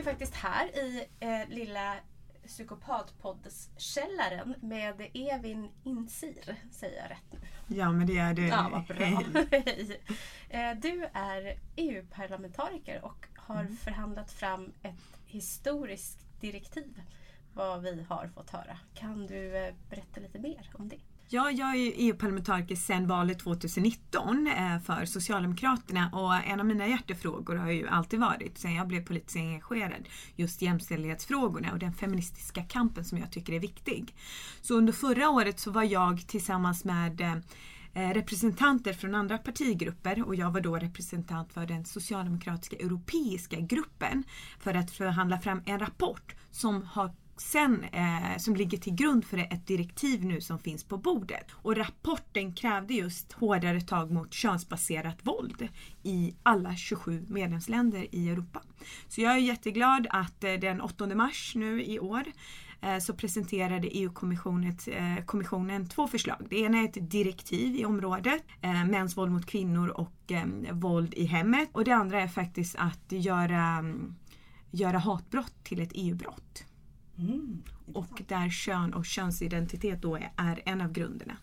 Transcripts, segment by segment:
ju faktiskt här i eh, lilla Psykopatpoddkällaren med Evin Insir. Säger jag rätt nu? Ja, men det är det. Ja, vad bra. Hej. Hej. Eh, Du är EU-parlamentariker och har Mm. förhandlat fram ett historiskt direktiv vad vi har fått höra. Kan du eh, berätta lite mer om det? Ja, jag är ju EU-parlamentariker sedan valet 2019 eh, för Socialdemokraterna och en av mina hjärtefrågor har ju alltid varit, sedan jag blev politiskt engagerad, just jämställdhetsfrågorna och den feministiska kampen som jag tycker är viktig. Så under förra året så var jag tillsammans med eh, eh, representanter från andra partigrupper och jag var då representant för den socialdemokratiska europeiska gruppen för att förhandla fram en rapport som har sen, eh, som ligger till grund för ett direktiv nu som finns på bordet. Och rapporten krävde just hårdare tag mot könsbaserat våld i alla 27 medlemsländer i Europa. Så jag är jätteglad att eh, den 8 mars nu i år eh, så presenterade EU-kommissionen eh, två förslag. Det ena är ett direktiv i området, eh, mäns våld mot kvinnor och eh, våld i hemmet. Och det andra är faktiskt att göra, mm, göra hatbrott till ett EU-brott. Mm. Och där kön och könsidentitet då är, är en av grunderna.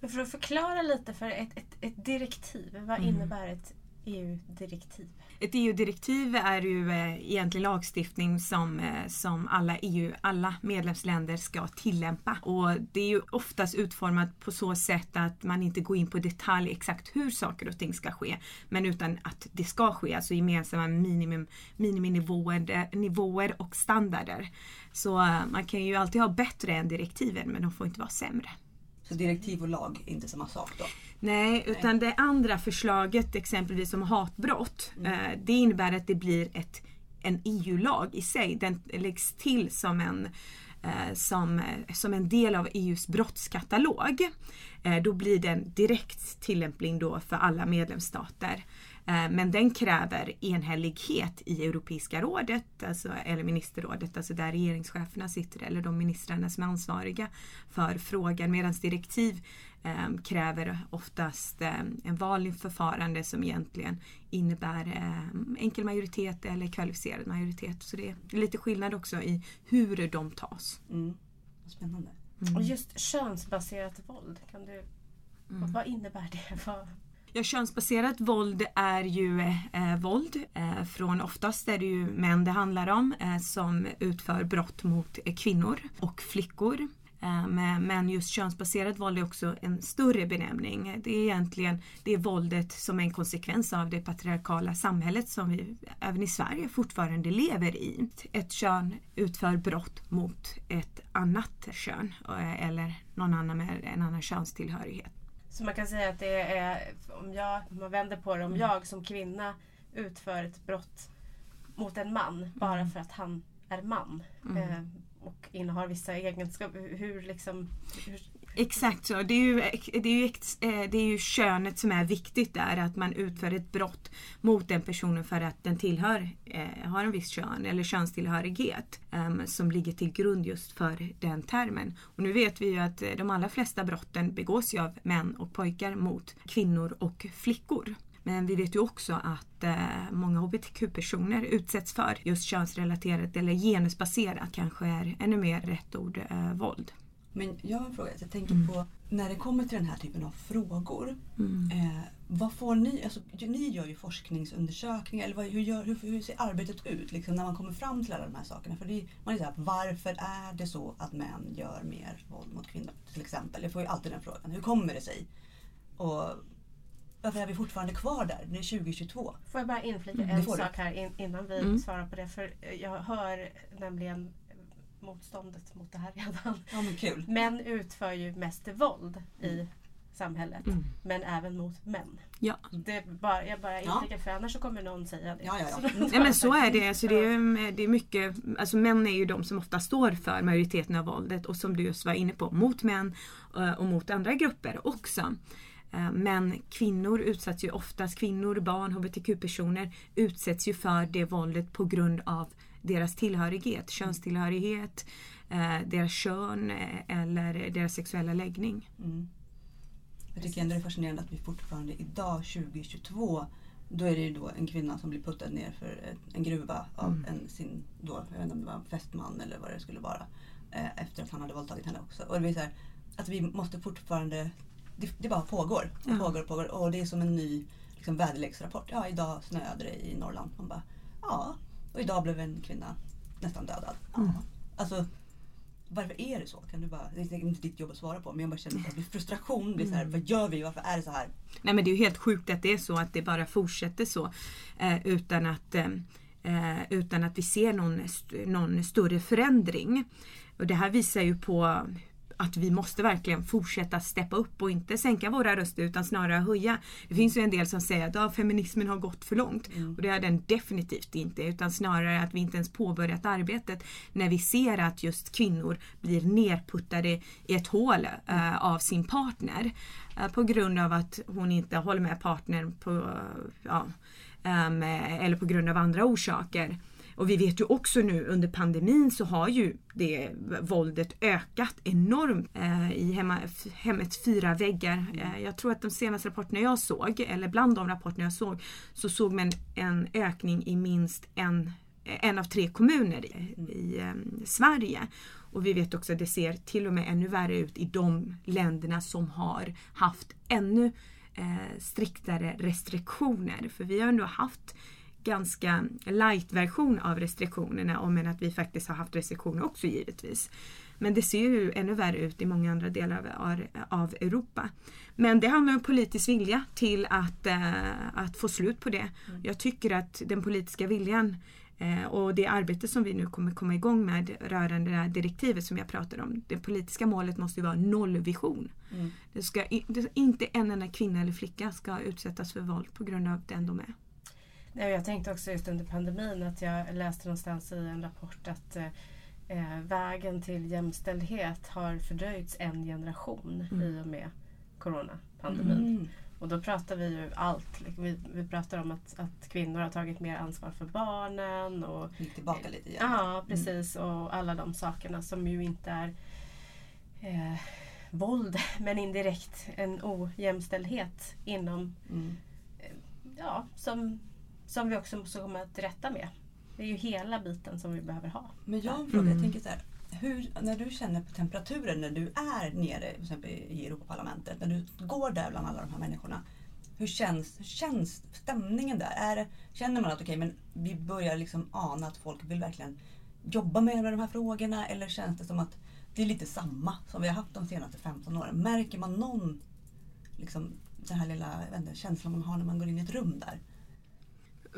Men för att förklara lite för ett, ett, ett direktiv. Vad Mm. innebär ett EU-direktiv? Ett EU-direktiv är ju eh, egentligen lagstiftning som, eh, som alla EU, alla medlemsländer ska tillämpa. Och det är ju oftast utformat på så sätt att man inte går in på detalj exakt hur saker och ting ska ske. Men utan att det ska ske, alltså gemensamma minimum, miniminivåer eh, nivåer och standarder. Så man kan ju alltid ha bättre än direktiven men de får inte vara sämre. Så direktiv och lag är inte samma sak då? Nej, utan det andra förslaget exempelvis om hatbrott. Eh, det innebär att det blir ett, en EU-lag i sig. Den läggs till som en, eh, som, eh, som en del av EUs brottskatalog. Då blir den direkt tillämplig då för alla medlemsstater. Eh, Men den kräver enhällighet i Europeiska rådet, alltså, eller ministerrådet, alltså där regeringscheferna sitter eller de ministrarna som är ansvariga för frågan. Medan direktiv eh, kräver oftast eh, en vanlig förfarande som egentligen innebär eh, enkel majoritet eller kvalificerad majoritet. Så det är lite skillnad också i hur de tas. Mm. Spännande. Och just könsbaserat våld, kan du, Mm. vad, vad innebär det? Vad, Ja, könsbaserat våld är ju eh, våld. Eh, från oftast är det ju män det handlar om eh, som utför brott mot eh, kvinnor och flickor. Eh, men, just könsbaserat våld är också en större benämning. Det är egentligen det är våldet som är en konsekvens av det patriarkala samhället som vi även i Sverige fortfarande lever i. Ett kön utför brott mot ett annat kön eh, eller någon annan med en annan könstillhörighet så man kan säga att det är, om, jag, man vänder på det, Mm. om jag som kvinna utför ett brott mot en man bara för att han är man Mm. eh, och innehar vissa egenskaper. Hur liksom... Hur, Exakt så. Det är, ju, det, är ju, eh, det är ju könet som är viktigt där. Att man utför ett brott mot den personen för att den tillhör, eh, har en viss kön eller könstillhörighet. Ehm, som ligger till grund just för den termen. Och nu vet vi ju att eh, de allra flesta brotten begås ju av män och pojkar mot kvinnor och flickor. Men vi vet ju också att eh, många hbtq-personer utsätts för just könsrelaterat eller genusbaserat kanske är ännu mer rätt ord, eh, våld. Men jag har en fråga. Jag tänker Mm. på när det kommer till den här typen av frågor. Mm. Eh, vad får ni? Alltså, ni gör ju forskningsundersökningar. Eller vad, hur, gör, hur, hur ser arbetet ut liksom, när man kommer fram till alla de här sakerna? För det, man är så här, varför är det så att män gör mer våld mot kvinnor? Till exempel. Jag får ju alltid den frågan. Hur kommer det sig? Och varför är vi fortfarande kvar där? Det är 2022. får jag bara inflika Mm, en sak här in, innan vi Mm. svarar på det? För jag hör nämligen motståndet mot det här redan. Ja men kul. Män utför ju mest våld i samhället. Mm. Men även mot män. Ja. Det är bara, jag bara Ja. inflikar för annars så kommer någon säga det. Ja, ja, ja. Nej men så är det. Alltså, det, Ja. är, det är mycket, alltså män är ju de som ofta står för majoriteten av våldet och som du just var inne på, mot män eh, och mot andra grupper också. Eh, Men kvinnor utsätts ju oftast, kvinnor, barn, hbtq-personer utsätts ju för det våldet på grund av deras tillhörighet, könstillhörighet, eh, deras kön eh, eller deras sexuella läggning. Mm. Jag tycker ändå det är fascinerande att vi fortfarande idag 2022 Då är det ju då en kvinna som blir puttad ner för en gruva av Mm. en, sin, då, jag vet inte om det var en fästman eller vad det skulle vara. Eh, efter att han hade våldtagit henne också. Och det blir här, att vi måste fortfarande, det, det bara pågår. Och Ja. pågår och pågår. Och det är som en ny liksom, väderleksrapport. Ja, idag snöade det i Norrland. Man bara, ja. Och idag blev en kvinna nästan dödad. Mm. Alltså, varför är det så? Kan du bara, det är inte ditt jobb att svara på men jag bara känner att frustration. Blir så Mm. här, vad gör vi? Varför är det så här? Nej men det är ju helt sjukt att det är så att det bara fortsätter så. Eh, utan, att, eh, eh, utan att vi ser någon, någon större förändring. Och det här visar ju på att vi måste verkligen fortsätta steppa upp och inte sänka våra röster utan snarare höja. Det finns ju en del som säger att ja, feminismen har gått för långt. Och det har den definitivt inte utan snarare att vi inte ens påbörjat arbetet när vi ser att just kvinnor blir nerputtade i ett hål eh, av sin partner. Eh, på grund av att hon inte håller med partnern på, ja, ehm, eller på grund av andra orsaker. Och vi vet ju också nu under pandemin så har ju det våldet ökat enormt eh, i hemma, hemmets fyra väggar. Eh, jag tror att de senaste rapporterna jag såg, eller bland de rapporterna jag såg, så såg man en ökning i minst en, en av tre kommuner i, i eh, Sverige. Och vi vet också att det ser till och med ännu värre ut i de länderna som har haft ännu eh, striktare restriktioner. För vi har ändå haft ganska light-version av restriktionerna om än att vi faktiskt har haft restriktioner också givetvis. Men det ser ju ännu värre ut i många andra delar av, av- Europa. Men det handlar om politisk vilja till att, eh, att få slut på det. Jag tycker att den politiska viljan eh, och det arbete som vi nu kommer komma igång med rörande det här direktivet som jag pratade om. Det politiska målet måste ju vara nollvision. Mm. Det ska det, inte en enda kvinna eller flicka ska utsättas för våld på grund av den de är. Jag tänkte också just under pandemin att jag läste någonstans i en rapport att eh, eh, vägen till jämställdhet har fördröjts en generation Mm. i och med coronapandemin. Mm. Och då pratar vi ju allt. liksom, Vi, vi pratar om att, att kvinnor har tagit mer ansvar för barnen och Gick tillbaka lite igen. Ja, precis. Och alla de sakerna som ju inte är eh, våld men indirekt en ojämställdhet inom, Mm. ja, som, som vi också måste komma till rätta med. Det är ju hela biten som vi behöver ha. Men jag har en fråga. Jag Mm. tänker så här, hur, när du känner på temperaturen när du är nere till exempel i Europaparlamentet, när du går där bland alla de här människorna. Hur känns, hur känns stämningen där? Är känner man att okej, men vi börjar liksom ana att folk vill verkligen jobba mer med de här frågorna? Eller känns det som att det är lite samma som vi har haft de senaste 15 åren? Märker man någon liksom, den här lilla jag inte, känslan man har när man går in i ett rum där?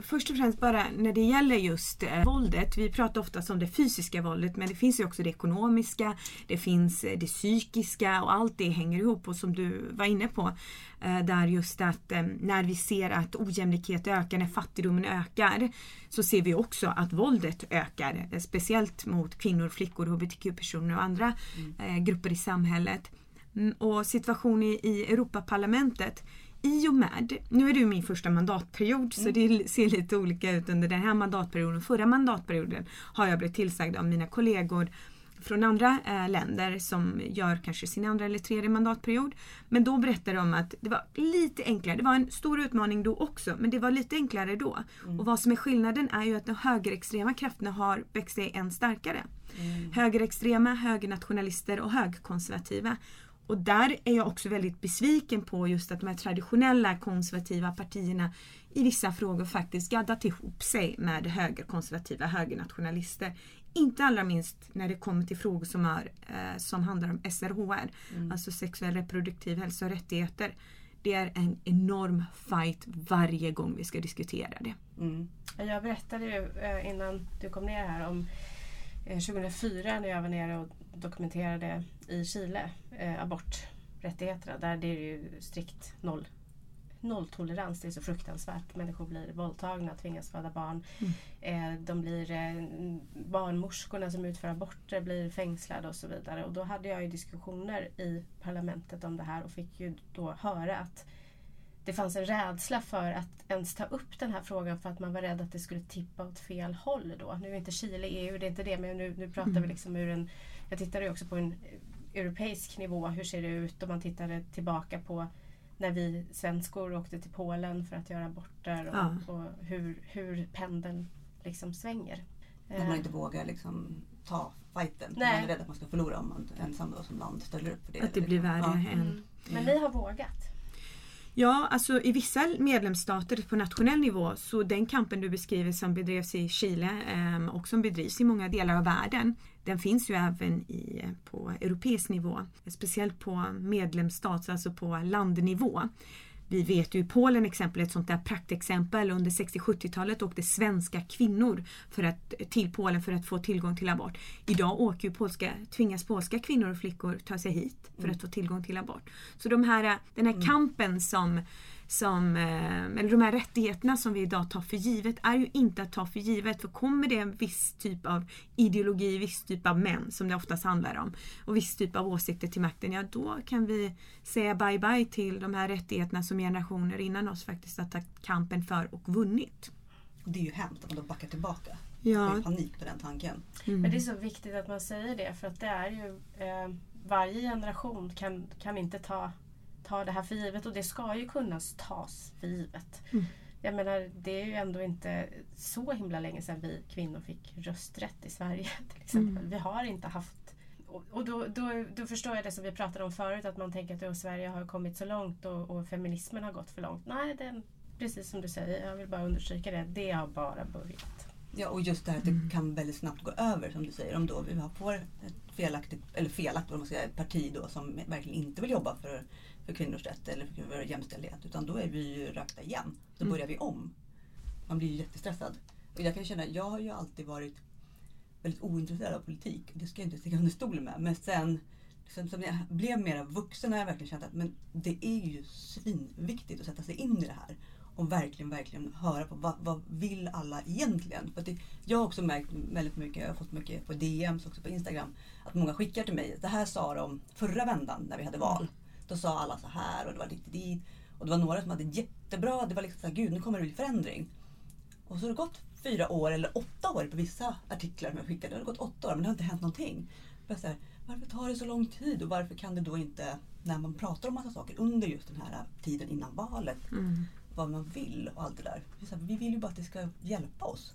Först och främst bara när det gäller just eh, våldet. Vi pratar ofta om det fysiska våldet men det finns ju också det ekonomiska, det finns eh, det psykiska och allt det hänger ihop och som du var inne på. Eh, där just att eh, när vi ser att ojämlikhet ökar, när fattigdomen ökar så ser vi också att våldet ökar. Eh, speciellt mot kvinnor, flickor, hbtq-personer och andra eh, grupper i samhället. Mm, Och situationen i, i Europaparlamentet i och med, nu är det min första mandatperiod så det ser lite olika ut under den här mandatperioden. Förra mandatperioden har jag blivit tillsagd av mina kollegor från andra eh, länder som gör kanske sin andra eller tredje mandatperiod. Men då berättade de att det var lite enklare. Det var en stor utmaning då också men det var lite enklare då. Och vad som är skillnaden är ju att de högerextrema krafterna har växt sig än starkare. Högerextrema, högernationalister och högerkonservativa. Och där är jag också väldigt besviken på just att de här traditionella konservativa partierna i vissa frågor faktiskt gaddat ihop sig med högerkonservativa högernationalister. Inte allra minst när det kommer till frågor som, är, eh, som handlar om SRHR, alltså sexuell reproduktiv hälsa och rättigheter. Det är en enorm fight varje gång vi ska diskutera det. Mm. Jag berättade ju eh, innan du kom ner här om 2004 när jag var nere och dokumenterade i Chile eh, aborträttigheterna. Där det är ju strikt noll, nolltolerans. Det är så fruktansvärt. Människor blir våldtagna, tvingas föda barn. Eh, de blir, eh, barnmorskorna som utför aborter blir fängslade och så vidare. Och då hade jag ju diskussioner i parlamentet om det här och fick ju då höra att det fanns en rädsla för att ens ta upp den här frågan för att man var rädd att det skulle tippa åt fel håll då. Nu är inte Chile EU, det är inte det, men nu, nu pratar vi liksom ur en... Jag tittade ju också på en europeisk nivå, hur ser det ut? Och man tittade tillbaka på när vi svenskor åkte till Polen för att göra aborter och, Ja. och hur, hur pendeln liksom svänger. När man Eh, inte vågar liksom ta fighten. Nej. Man är rädd att man ska förlora om man ensam då som land ställer upp för det. Att det blir värre Ja. än... mm. Men ni har vågat. Ja, alltså i vissa medlemsstater på nationell nivå så den kampen du beskriver som bedrevs i Chile ehm, och som bedrivs i många delar av världen den finns ju även i, på europeisk nivå. Speciellt på medlemsstats, alltså på landnivå. Vi vet ju i Polen exempel ett sånt där praktexempel. Under 60-70-talet åkte svenska kvinnor för att, till Polen för att få tillgång till abort. Idag åker ju polska, tvingas polska kvinnor och flickor ta sig hit för att få tillgång till abort. Så de här, den här kampen som, som, eh, eller de här rättigheterna som vi idag tar för givet är ju inte att ta för givet. För kommer det en viss typ av ideologi, viss typ av män som det oftast handlar om och viss typ av åsikter till makten, ja då kan vi säga bye bye till de här rättigheterna som generationer innan oss faktiskt har tagit kampen för och vunnit. Och det är ju hemskt att man då backar tillbaka. Ja, har panik på den tanken. mm. Men det är så viktigt att man säger det för att det är ju eh, varje generation kan, kan inte ta, ta det här för givet och det ska ju kunna tas för givet. Mm. Jag menar det är ju ändå inte så himla länge sedan vi kvinnor fick rösträtt i Sverige till exempel. Vi har inte haft och och då, då, då förstår jag det som vi pratade om förut att man tänker att då Sverige har kommit så långt och, och feminismen har gått för långt. Nej, den, precis som du säger, jag vill bara understryka det. Det har bara börjat. Ja, och just det här att det kan väldigt snabbt gå över som du säger. Om då vi har- får ett felaktigt, eller felaktigt om man ska säga, ett parti då som verkligen inte vill jobba för, för kvinnors rätt eller för jämställdhet. Utan då är vi ju rökta igen. Då Mm. börjar vi om. Man blir ju jättestressad. Och jag kan känna, jag har ju alltid varit väldigt ointresserad av politik. Det ska jag inte sticka under stol med. Men sen liksom, som jag blev mer vuxen har jag verkligen känt att men det är ju svinviktigt att sätta sig in i det här. Och verkligen, verkligen höra på vad, vad vill alla egentligen? För det, jag har också märkt väldigt mycket, jag har fått mycket på DMs också på Instagram, att många skickar till mig. Det här sa de förra vändan när vi hade val. Då sa alla så här och det var dit dit. Och det var några som hade jättebra, det var liksom så här, gud nu kommer det bli förändring. Och så har det gått fyra år eller åtta år på vissa artiklar som jag skickade. Det har gått åtta år men det har inte hänt någonting. Jag så här, varför tar det så lång tid och varför kan det då inte, när man pratar om massa saker under just den här tiden innan valet, Mm. vad man vill och allt det där. Det här, vi vill ju bara att det ska hjälpa oss.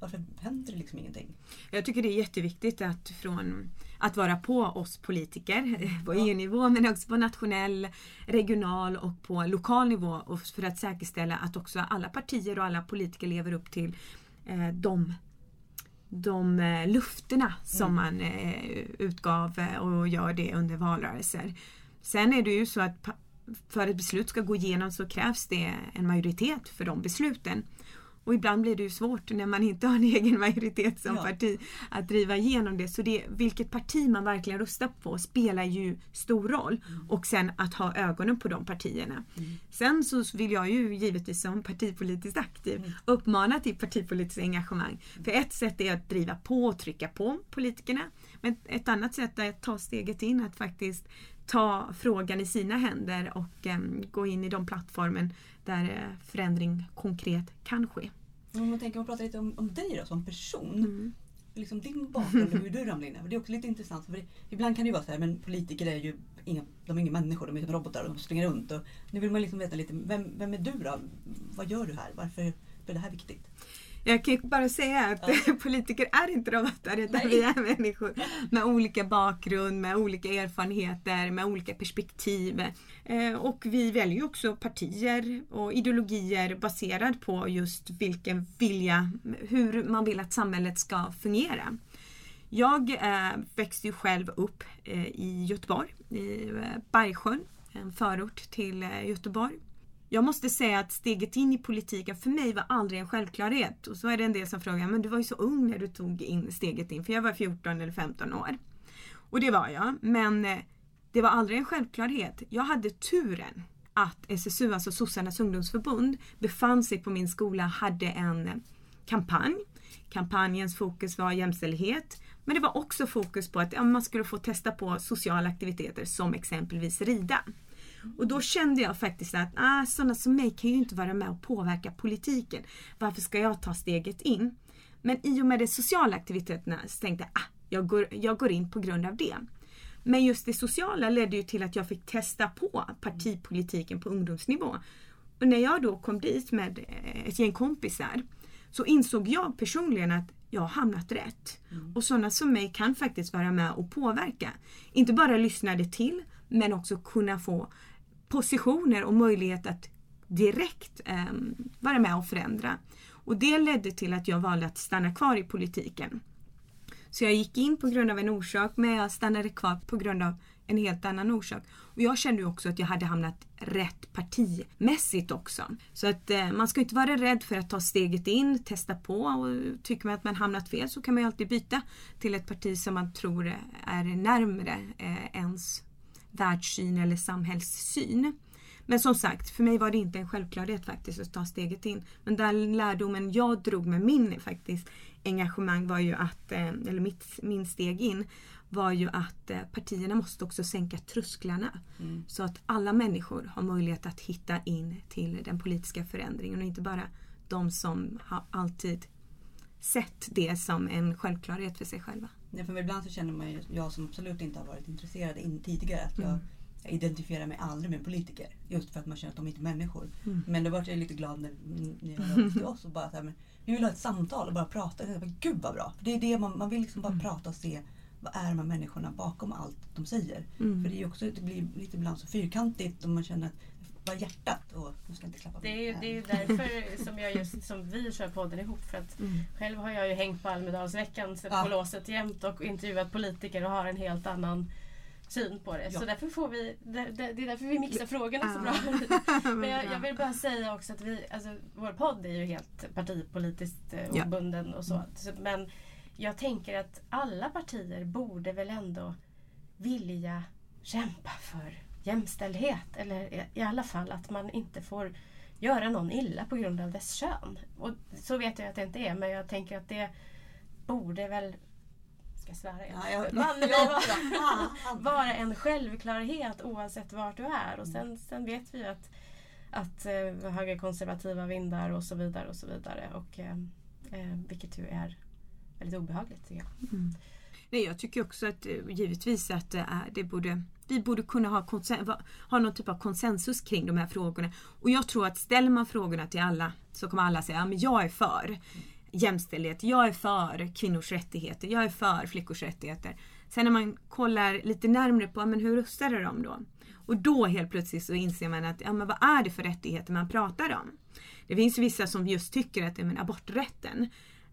Varför händer det liksom ingenting? Jag tycker det är jätteviktigt att, från, att vara på oss politiker på EU-nivå men också på nationell, regional och på lokal nivå och för att säkerställa att också alla partier och alla politiker lever upp till eh, de, de eh, lufterna som man eh, utgav eh, och gör det under valrörelser. Sen är det ju så att för att beslut ska gå igenom så krävs det en majoritet för de besluten. Och ibland blir det ju svårt när man inte har en egen majoritet som Ja. parti att driva igenom det. Så det, vilket parti man verkligen röstar på spelar ju stor roll. Och sen att ha ögonen på de partierna. Sen så vill jag ju givetvis som partipolitiskt aktiv uppmana till partipolitiskt engagemang. För ett sätt är att driva på och trycka på politikerna. Men ett annat sätt är att ta steget in att faktiskt ta frågan i sina händer och em, gå in i de plattformen där eh, förändring konkret kan ske. Om man tänker, om man pratar lite om, om dig då som person. Mm. Liksom din bakgrund och hur du ramlade in. För det är också lite intressant. För det, ibland kan det ju vara så här, men politiker är ju inga, de är inga människor, de är som robotar och de springer runt. Och nu vill man liksom veta lite, vem, vem är du då? Vad gör du här? Varför är det här viktigt? Jag kan ju bara säga att politiker är inte robotar utan Nej. vi är människor med olika bakgrund, med olika erfarenheter, med olika perspektiv. Eh, och vi väljer också partier och ideologier baserad på just vilken vilja, hur man vill att samhället ska fungera. Jag eh, växte ju själv upp eh, i Göteborg, i Bergsjön, en förort till Göteborg. Jag måste säga att steget in i politiken för mig var aldrig en självklarhet. Och så är det en del som frågar, men du var ju så ung när du tog in steget in, för jag var 14 eller 15 år. Och det var jag, men eh, det var aldrig en självklarhet. Jag hade turen att SSU, alltså Sossarnas ungdomsförbund, befann sig på min skola, hade en eh, kampanj. Kampanjens fokus var jämställdhet. Men det var också fokus på att ja, man skulle få testa på sociala aktiviteter som exempelvis rida. Och då kände jag faktiskt att ah, sådana som mig kan ju inte vara med och påverka politiken. Varför ska jag ta steget in? Men i och med de sociala aktiviteterna så tänkte jag ah, jag går, jag går in på grund av det. Men just det sociala ledde ju till att jag fick testa på partipolitiken på ungdomsnivå. Och när jag då kom dit med eh, ett gäng kompisar så insåg jag personligen att jag har hamnat rätt. Mm. Och sådana som mig kan faktiskt vara med och påverka. Inte bara lyssna det till men också kunna få positioner och möjlighet att direkt eh, vara med och förändra. Och det ledde till att jag valde att stanna kvar i politiken. Så jag gick in på grund av en orsak men jag stannade kvar på grund av en helt annan orsak. Och jag kände också att jag hade hamnat rätt partimässigt också. Så att eh, man ska inte vara rädd för att ta steget in, testa på och tycker man att man hamnat fel så kan man ju alltid byta till ett parti som man tror är närmre eh, ens världssyn eller samhällssyn. Men som sagt, för mig var det inte en självklarhet faktiskt att ta steget in. Men den lärdomen jag drog med min faktiskt engagemang var ju att, eh, eller mitt, min steg in, var ju att eh, partierna måste också sänka trösklarna. Mm. Så att alla människor har möjlighet att hitta in till den politiska förändringen och inte bara de som har alltid sett det som en självklarhet för sig själva. Ja, för ibland så känner man ju, jag som absolut inte har varit intresserad in tidigare, att jag, mm. jag identifierar mig aldrig med politiker. Just för att man känner att de inte är människor. Mm. Men då var jag lite glad när ni hörde till oss och bara så här, men vi vill ha ett samtal och bara prata. Jag bara, Gud vad bra! För det är det man, man vill liksom bara mm. prata och se vad är de här människorna bakom allt de säger. Mm. För det, är också, det blir lite ibland så fyrkantigt och man känner att vad hjärtat och nu ska inte klappa det är, ju, det är ju därför som, jag just, som vi kör podden ihop. För att mm. Själv har jag ju hängt på Almedalsveckan, ja. på låset jämt och intervjuat politiker och har en helt annan syn på det. Ja. Så därför får vi, det, det, är därför vi mixar frågorna så bra. Men jag, jag, vill bara säga också att vi, alltså, vår podd är ju helt partipolitiskt eh, obunden och så. Mm. så. Men jag tänker att alla partier borde väl ändå vilja kämpa för jämställdhet. Eller i alla fall att man inte får göra någon illa på grund av dess kön. Och så vet jag att det inte är men jag tänker att det borde väl ska jag svära igen? Ja, jag, man, vara, en självklarhet oavsett vart du är. Och sen, sen vet vi ju att, att uh, högerkonservativa vindar och så vidare och så vidare. Och, uh, uh, vilket ju är väldigt obehagligt tycker jag. Mm. Nej, jag tycker också att eh, givetvis att eh, det borde vi borde kunna ha, ha någon typ av konsensus kring de här frågorna. Och jag tror att ställer man frågorna till alla så kommer alla säga att jag är för jämställdhet, jag är för kvinnors rättigheter, jag är för flickors rättigheter. Sen när man kollar lite närmre på men hur röstade de då? Och då helt plötsligt så inser man att ja, men vad är det för rättigheter man pratar om? Det finns vissa som just tycker att men, aborträtten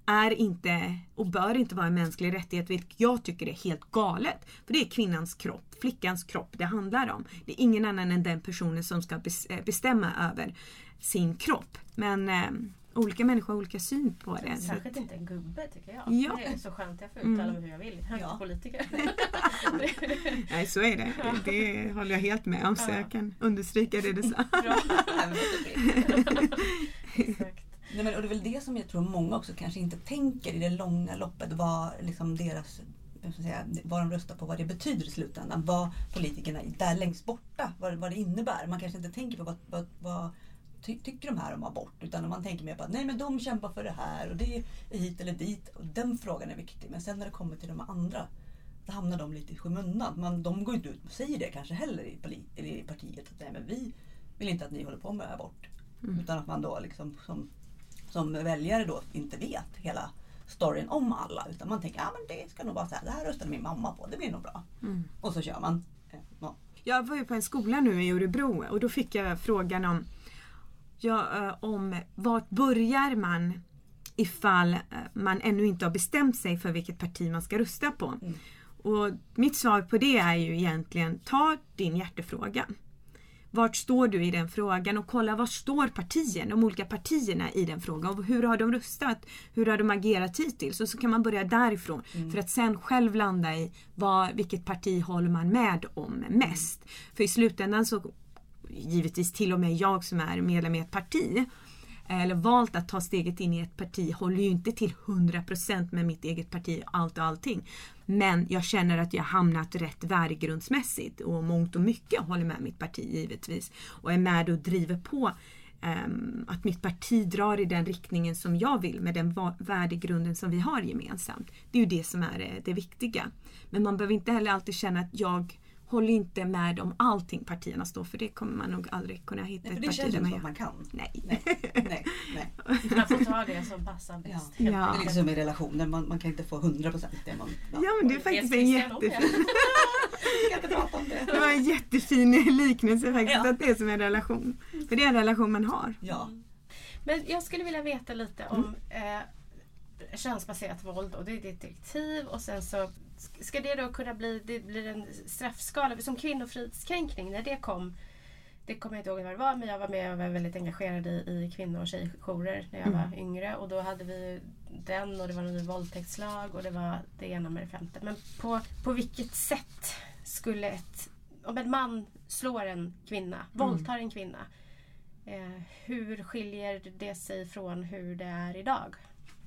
är inte och bör inte vara en mänsklig rättighet, vilket jag tycker är helt galet. För det är kvinnans kropp, flickans kropp det handlar om. Det är ingen annan än den personen som ska eh, bestämma över sin kropp. Men eh, olika människor har olika syn på det. Särskilt inte en gubbe tycker jag. Ja. Det är så skönt, jag får uttala mig hur jag vill. Jag är ja. politiker. Nej så är det. Det håller jag helt med om så jag kan understryka det du sa. Exakt. Nej, men, och det är väl det som jag tror många också kanske inte tänker i det långa loppet. Vad liksom deras säga, vad de röstar på, vad det betyder i slutändan. Vad politikerna där längst borta, vad, vad det innebär. Man kanske inte tänker på vad, vad, vad ty, tycker de här om abort. Utan man tänker mer på att nej men de kämpar för det här och det är hit eller dit. Och den frågan är viktig. Men sen när det kommer till de andra då hamnar de lite i skymundan. Man, de går inte ut och säger det kanske heller i, i partiet. Att nej, men vi vill inte att ni håller på med abort. Mm. Utan att man då liksom som som väljare då inte vet hela storyn om alla. Utan man tänker, ja men det ska nog vara så här, det här röstade min mamma på, det blir nog bra. Mm. Och så kör man. Eh, ja. Jag var ju på en skola nu i Örebro och då fick jag frågan om, ja, eh, om vart börjar man ifall eh, man ännu inte har bestämt sig för vilket parti man ska rösta på. Mm. Och mitt svar på det är ju egentligen, ta din hjärtefråga. Vart står du i den frågan och kolla var står partierna, de olika partierna i den frågan. Och hur har de röstat? Hur har de agerat hittills? Och så kan man börja därifrån mm. för att sen själv landa i vad, vilket parti håller man med om mest. För i slutändan så givetvis till och med jag som är medlem i ett parti eller valt att ta steget in i ett parti håller ju inte till 100% med mitt eget parti, allt och allting. Men jag känner att jag hamnat rätt värdegrundsmässigt och mångt och mycket håller med mitt parti givetvis. Och är med och driver på ehm, att mitt parti drar i den riktningen som jag vill med den värdegrunden som vi har gemensamt. Det är ju det som är eh, det viktiga. Men man behöver inte heller alltid känna att jag håller inte med om allting partierna står för. Det kommer man nog aldrig kunna hitta Nej, ett det parti känns där man som att gör. man kan. Nej. Nej, nej, nej. Man får ta det som passar bäst. Ja. Ja. Det är liksom i relationer, man, man kan inte få 100% det man... Ja men det är faktiskt en Christian om jätte... det? Inte det. Det var en jättefin liknelse faktiskt, Ja. att det är som en relation. För det är en relation man har. Ja. Men jag skulle vilja veta lite om eh, könsbaserat våld och det är ditt direktiv och sen så ska det då kunna bli, det blir en straffskala som kvinnofridskränkning när det kom. Det kommer jag inte ihåg vad det var men jag var med och var väldigt engagerad i, i kvinno och tjejjourer när jag Mm. var yngre och då hade vi den och det var en ny våldtäktslag och det var det ena med det femte. Men på, på vilket sätt skulle ett, om en man slår en kvinna, våldtar en kvinna Eh, hur skiljer det sig från hur det är idag?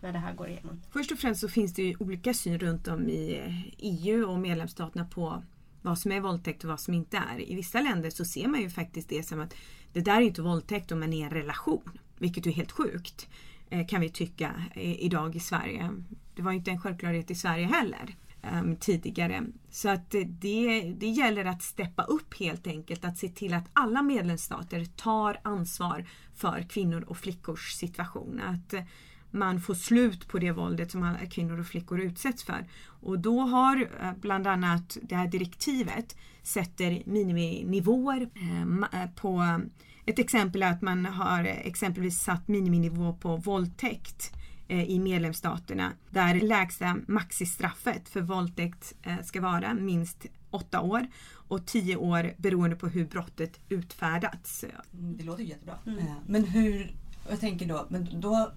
När det här går igenom. Först och främst så finns det ju olika syn runt om i eh, EU och medlemsstaterna på vad som är våldtäkt och vad som inte är. I vissa länder så ser man ju faktiskt det som att det där är inte våldtäkt om man är i en relation. Vilket är helt sjukt eh, kan vi tycka idag i Sverige. Det var inte en självklarhet i Sverige heller ehm, tidigare. Så att det, det gäller att steppa upp helt enkelt. Att se till att alla medlemsstater tar ansvar för kvinnor och flickors situation. Att eh, man får slut på det våldet som alla kvinnor och flickor utsätts för. Och då har eh, bland annat det här direktivet sätter miniminivåer eh, eh, på ett exempel är att man har exempelvis satt miniminivå på våldtäkt i medlemsstaterna där lägsta maxistraffet för våldtäkt ska vara minst åtta år och tio år beroende på hur brottet utfärdats. Mm, Det låter jättebra. Mm. Men hur, jag tänker då, men då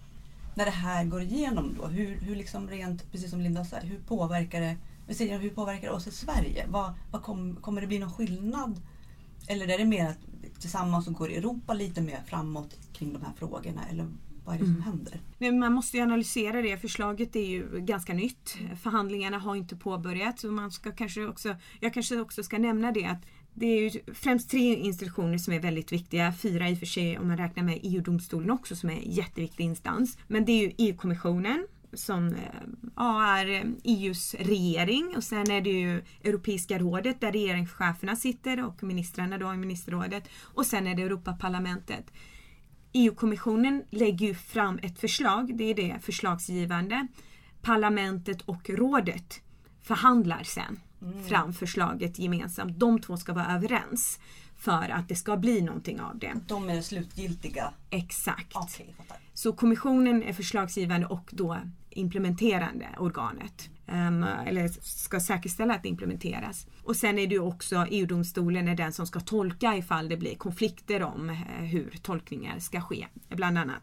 när det här går igenom då, hur, hur liksom rent, precis som Linda sa, hur påverkar det, hur påverkar det oss i Sverige? Vad, vad kom, kommer det bli någon skillnad? Eller är det mer att tillsammans så går Europa lite mer framåt kring de här frågorna? Eller vad är det som Mm. händer? Men man måste ju analysera det. Förslaget är ju ganska nytt. Förhandlingarna har inte påbörjats. Och man ska kanske också, jag kanske också ska nämna det att det är ju främst tre institutioner som är väldigt viktiga. Fyra i och för sig om man räknar med EU-domstolen också som är en jätteviktig instans. Men det är ju EU-kommissionen som eh, ja, är eh, e EUs regering och sen är det ju Europeiska rådet där regeringscheferna sitter och ministrarna då i ministerrådet. Och sen är det Europaparlamentet. EU-kommissionen lägger ju fram ett förslag, det är det förslagsgivande. Parlamentet och rådet förhandlar sen fram förslaget gemensamt. De två ska vara överens för att det ska bli någonting av det. De är slutgiltiga. Exakt. Fattar. Så kommissionen är förslagsgivande och då implementerande organet. Ehm, eller ska säkerställa att det implementeras. Och sen är det ju också EU-domstolen är den som ska tolka ifall det blir konflikter om eh, hur tolkningar ska ske. Bland annat.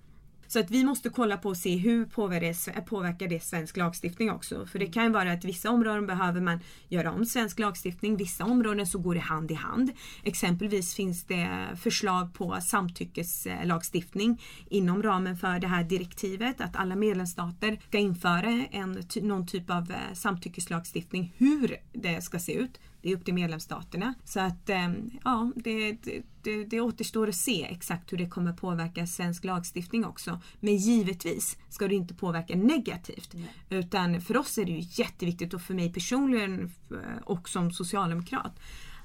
Så att vi måste kolla på och se hur påverkar det, påverkar det svensk lagstiftning också. För det kan ju vara att vissa områden behöver man göra om svensk lagstiftning. Vissa områden så går det hand i hand. Exempelvis finns det förslag på samtyckeslagstiftning inom ramen för det här direktivet. Att alla medlemsstater ska införa en, någon typ av eh, samtyckeslagstiftning. Hur det ska se ut. Det är upp till medlemsstaterna. Så att eh, ja, det, det, det, återstår att se exakt hur det kommer påverka svensk lagstiftning också. Men givetvis ska det inte påverka negativt. Nej. Utan för oss är det ju jätteviktigt och för mig personligen eh, och som socialdemokrat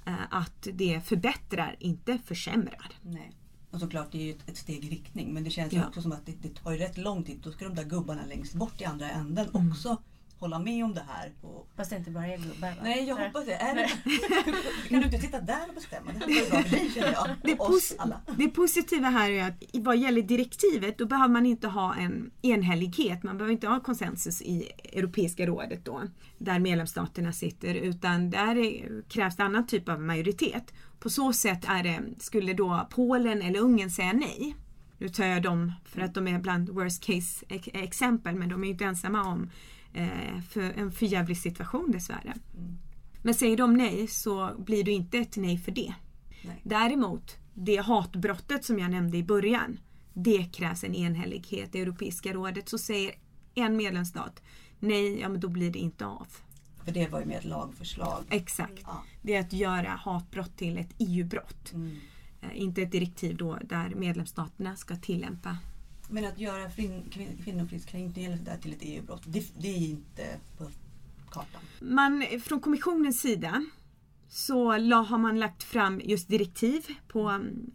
eh, att det förbättrar, inte försämrar. Nej. Och såklart, det är ju ett, steg i riktning. Men det känns Ja. också som att det, det tar ju rätt lång tid. Då ska de där gubbarna längst bort i andra änden Mm. också hålla med om det här. Och, Fast det inte bara är gubbar va? nej, jag hoppas det. Är det kan du inte sitta där och bestämma? Det hade varit bra för dig känner jag. Det, Och oss pos- alla. det positiva här är att vad gäller direktivet då behöver man inte ha en enhällighet. Man behöver inte ha konsensus i Europeiska rådet då. Där medlemsstaterna sitter utan där är, krävs det annan typ av majoritet. På så sätt är det, skulle då Polen eller Ungern säga nej. Nu tar jag dem för att de är bland worst case ex- exempel men de är ju inte ensamma om för en förjävlig situation dessvärre. Mm. Men säger de nej så blir det inte ett nej för det. Nej. Däremot, det hatbrottet som jag nämnde i början, det krävs en enhällighet. I Europeiska rådet så säger en medlemsstat nej, ja men då blir det inte av. För det var ju mer ett lagförslag. Exakt. Ja. Det är att göra hatbrott till ett EU-brott. Mm. eh, inte ett direktiv då där medlemsstaterna ska tillämpa. Men att göra kvin- kvin- kvinnofridskränkning till ett EU-brott, det, det är inte på kartan. Man, från kommissionens sida så la, har man lagt fram just direktiv på mm,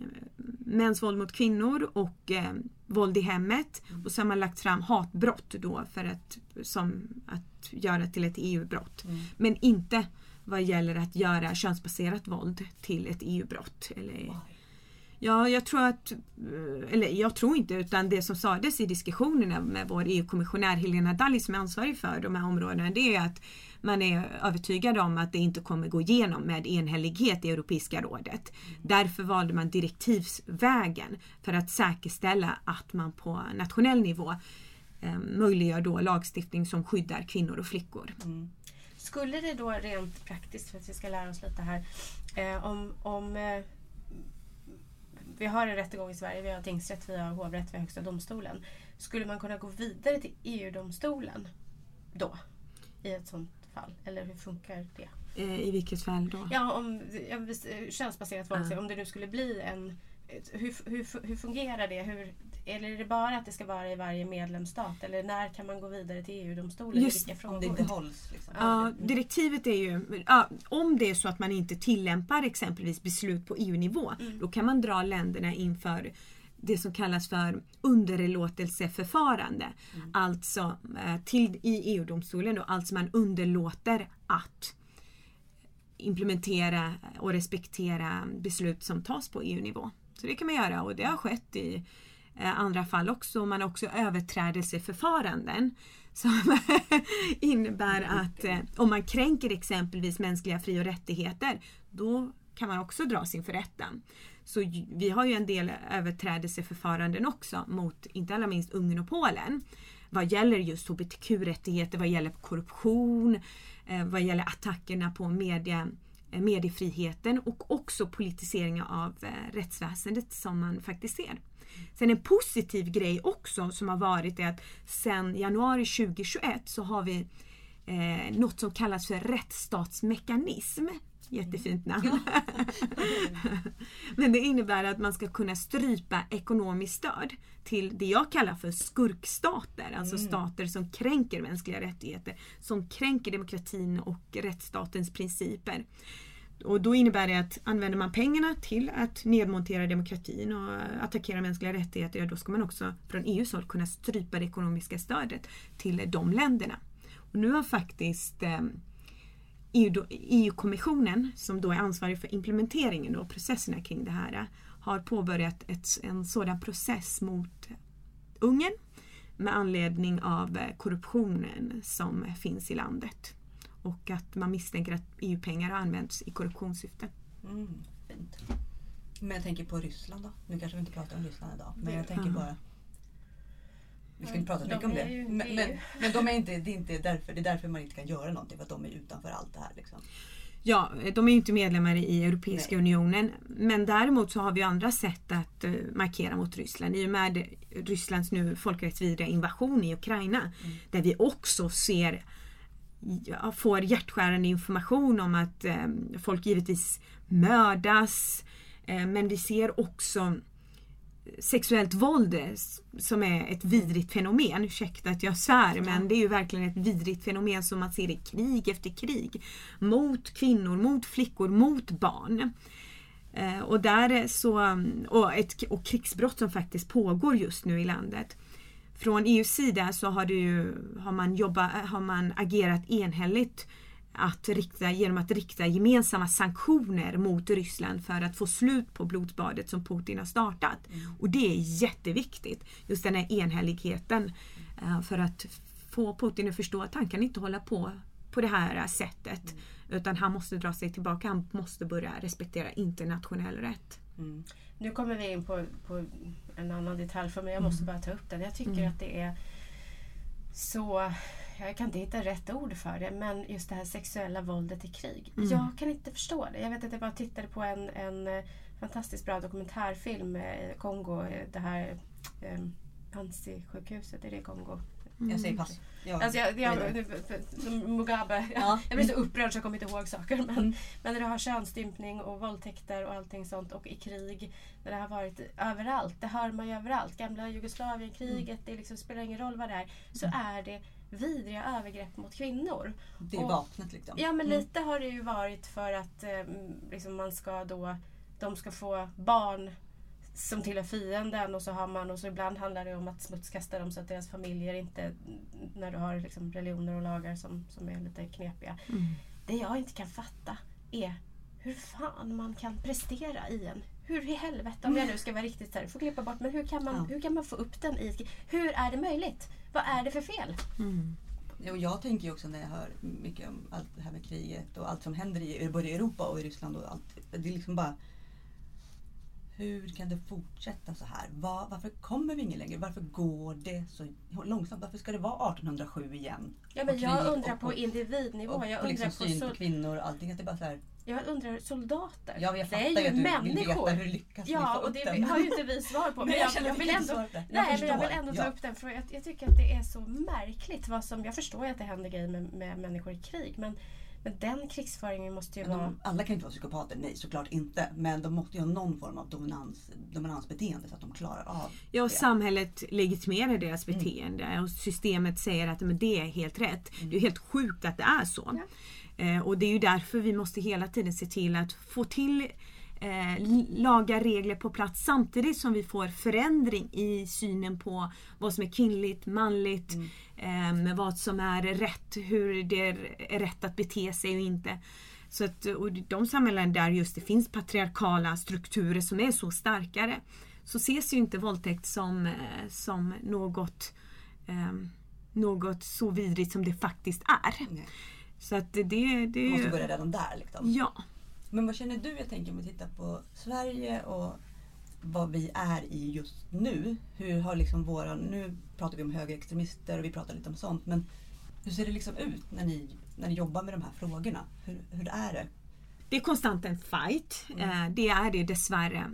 mäns våld mot kvinnor och eh, våld i hemmet. Och så har man lagt fram hatbrott då för att, som, att göra till ett EU-brott. Mm. Men inte vad gäller att göra könsbaserat våld till ett EU-brott. Eller, Oj. Ja, jag tror att, eh, eller jag tror inte, utan det som sades i diskussionerna med vår EU-kommissionär Helena Dalli som är ansvarig för de här områdena, det är att man är övertygad om att det inte kommer gå igenom med enhällighet i Europeiska rådet. Därför valde man direktivsvägen för att säkerställa att man på nationell nivå eh, möjliggör då lagstiftning som skyddar kvinnor och flickor. Mm. Skulle det då rent praktiskt, för att vi ska lära oss lite här, eh, om, om eh, vi har en rättegång i Sverige, vi har tingsrätt, vi har hovrätt, vi har Högsta domstolen. Skulle man kunna gå vidare till EU-domstolen då? I ett sånt fall? Eller hur funkar det? Eh, I vilket fall då? Ja, om ja, eh, könsbaserat våld, Ja. om det nu skulle bli en... Hur, hur, hur fungerar det? Hur, eller är det bara att det ska vara i varje medlemsstat? Eller när kan man gå vidare till EU-domstolen? Just Om det inte hålls. Liksom. Ja, direktivet är ju, ja, om det är så att man inte tillämpar exempelvis beslut på EU-nivå, Mm. då kan man dra länderna inför det som kallas för underlåtelseförfarande. Alltså eh, till, i EU-domstolen då, alltså man underlåter att implementera och respektera beslut som tas på EU-nivå. Så det kan man göra och det har skett i Eh, andra fall också. Man har också överträdelseförfaranden som innebär att eh, om man kränker exempelvis mänskliga fri och rättigheter då kan man också dras inför rätten. Så vi har ju en del överträdelseförfaranden också mot, inte allra minst Ungern och Polen. Vad gäller just hbtq-rättigheter, vad gäller korruption, eh, vad gäller attackerna på media, mediefriheten och också politiseringen av rättsväsendet som man faktiskt ser. Sen en positiv grej också som har varit är att sen januari 2021 så har vi eh, något som kallas för rättsstatsmekanism. Jättefint namn. Men det innebär att man ska kunna strypa ekonomiskt stöd till det jag kallar för skurkstater. Alltså Mm. stater som kränker mänskliga rättigheter. Som kränker demokratin och rättsstatens principer. Och då innebär det att använder man pengarna till att nedmontera demokratin och attackera mänskliga rättigheter, ja, då ska man också från EUs håll kunna strypa det ekonomiska stödet till de länderna. Och nu har faktiskt eh, EU-kommissionen, e som då är ansvarig för implementeringen och processerna kring det här, har påbörjat ett, en sådan process mot Ungern med anledning av eh, korruptionen som finns i landet. Och att man misstänker att EU-pengar har använts i korruptionssyfte. Mm. Fint. Men jag tänker på Ryssland då. Nu kanske vi inte pratar om Ryssland idag. Men jag tänker bara... Vi ska inte prata så De mycket om är det. Men, inte men, EU. men de är inte, det är inte därför, det är därför man inte kan göra någonting. För att de är utanför allt det här. Liksom. Ja, de är ju inte medlemmar i Europeiska Nej. unionen. Men däremot så har vi andra sätt att eh, markera mot Ryssland. I och med Rysslands nu folkrättsvidriga invasion i Ukraina. Där vi också ser får hjärtskärande information om att eh, folk givetvis mördas. Eh, men vi ser också sexuellt våld eh, som är ett vidrigt fenomen. Ursäkta att jag svär men det är ju verkligen ett vidrigt fenomen som man ser i krig efter krig. Mot kvinnor, mot flickor, mot barn. Och, där är så, och, ett, och krigsbrott som faktiskt pågår just nu i landet. Från EUs sida så har, ju, har, man jobba, har man agerat enhälligt att rikta, genom att rikta gemensamma sanktioner mot Ryssland för att få slut på blodbadet som Putin har startat. Och det är jätteviktigt, just den här enhälligheten. eh, För att få Putin att förstå att han kan inte hålla på på det här sättet. Utan han måste dra sig tillbaka, han måste börja respektera internationell rätt. Mm. Nu kommer vi in på, på en annan detalj för mig. Jag måste bara ta upp den. Jag tycker Mm. att det är så... Jag kan inte hitta rätt ord för det, men just det här sexuella våldet i krig. Mm. Jag kan inte förstå det. Jag vet att jag bara tittade på en, en eh, fantastiskt bra dokumentärfilm i Kongo. eh, Det här eh, Panzi-sjukhuset, är det Kongo? Jag säger pass. Jag, Alltså jag, jag, nu- som Mugabe. Ja. Jag blir så upprörd så jag kommer inte ihåg saker. Men, Mm. men när det har könsstympning och våldtäkter och allting sånt och i krig. När det har varit överallt. Det hör man ju överallt. Gamla Jugoslavienkriget. Det liksom spelar ingen roll vad det är. Så är det vidriga övergrepp mot kvinnor. Det är och- vapnet liksom. Ja men Mm. lite har det ju varit för att eh, liksom man ska då de ska få barn som tillhör fienden och så har man och så ibland handlar det om att smutskasta dem så att deras familjer inte när du har liksom religioner och lagar som, som är lite knepiga. Mm. Det jag inte kan fatta är hur fan man kan prestera i en hur i helvete, om jag nu ska vara riktigt så här, får klippa bort, men hur kan, man, Ja. hur kan man få upp den i... Hur är det möjligt? Vad är det för fel? Mm. Ja, och jag tänker ju också när jag hör mycket om allt det här med kriget och allt som händer i både i Europa och i Ryssland och allt. Det är liksom bara hur kan det fortsätta så här? Var, varför kommer vi ingen längre? Varför går det så långsamt? Varför ska det vara 1807 igen? Ja, men jag undrar och- på och- individnivå. Och Jag på undrar liksom på syn på kvinnor och allting. Att det bara så här, Jag undrar soldater. ja, jag det är ju att du människor. vill veta hur lyckas Ja, och det den. har ju inte vi svar på. Men Nej, jag, jag jag vill vi ändå, det. Jag nej, men jag vill ändå Ja. ta upp den frågan. Jag, jag tycker att det är så märkligt. Vad som, jag förstår ju att det händer grejer med, med människor i krig. Men, men den krigsföringen måste ju Men vara... de, alla kan inte vara psykopater, nej såklart inte. Men de måste ju ha någon form av dominans, dominansbeteende så att de klarar av Ja, och det. samhället legitimerar deras Mm. beteende och systemet säger att men det är helt rätt. Det är helt sjukt att det är så. Eh, och det är ju därför vi måste hela tiden se till att få till eh, lagar, regler på plats samtidigt som vi får förändring i synen på vad som är kvinnligt, manligt, Mm. Eh, vad som är rätt, hur det är rätt att bete sig och inte. Så att, och de samhällen där just det finns patriarkala strukturer som är så starkare så ses ju inte våldtäkt som, eh, som något, eh, något så vidrigt som det faktiskt är. Nej. Så att det, det, det måste börja redan där liksom. Ja. Men vad känner du, jag tänker om vi tittar på Sverige och vad vi är i just nu. Hur har liksom våra, nu pratar vi om högerextremister och vi pratar lite om sånt. Men hur ser det liksom ut när ni, när ni jobbar med de här frågorna? Hur, hur är det? Det är konstant en fight. Eh, Det är det dessvärre.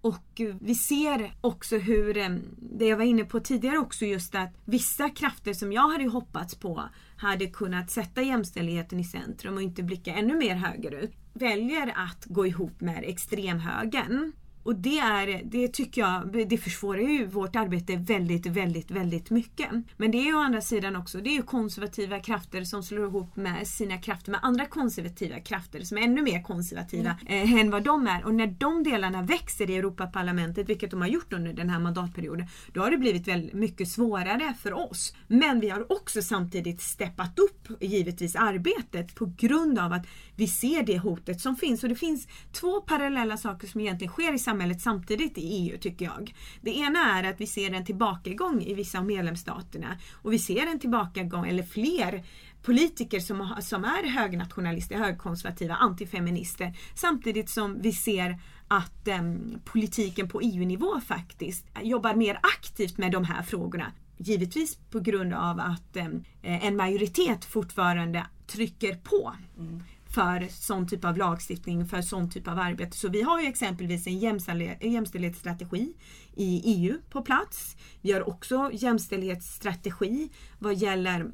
Och eh, vi ser också hur, eh, det jag var inne på tidigare också just att vissa krafter som jag hade hoppats på hade kunnat sätta jämställdheten i centrum och inte blicka ännu mer högerut väljer att gå ihop med extremhögern. Och det, är, det tycker jag det försvårar ju vårt arbete väldigt, väldigt, väldigt mycket. Men det är ju å andra sidan också det är ju konservativa krafter som slår ihop med sina krafter med andra konservativa krafter som är ännu mer konservativa eh, än vad de är. Och när de delarna växer i Europaparlamentet, vilket de har gjort under den här mandatperioden, då har det blivit väldigt mycket svårare för oss. Men vi har också samtidigt steppat upp givetvis arbetet på grund av att vi ser det hotet som finns. Och det finns två parallella saker som egentligen sker i samhället samtidigt i EU tycker jag. Det ena är att vi ser en tillbakagång i vissa av medlemsstaterna och vi ser en tillbakagång, eller fler politiker som, som är högnationalister, högkonservativa, antifeminister. Samtidigt som vi ser att eh, politiken på EU-nivå faktiskt jobbar mer aktivt med de här frågorna. Givetvis på grund av att eh, en majoritet fortfarande trycker på mm för sån typ av lagstiftning, för sån typ av arbete. Så vi har ju exempelvis en jämställdhet, en jämställdhetsstrategi i EU på plats. Vi har också jämställdhetsstrategi vad gäller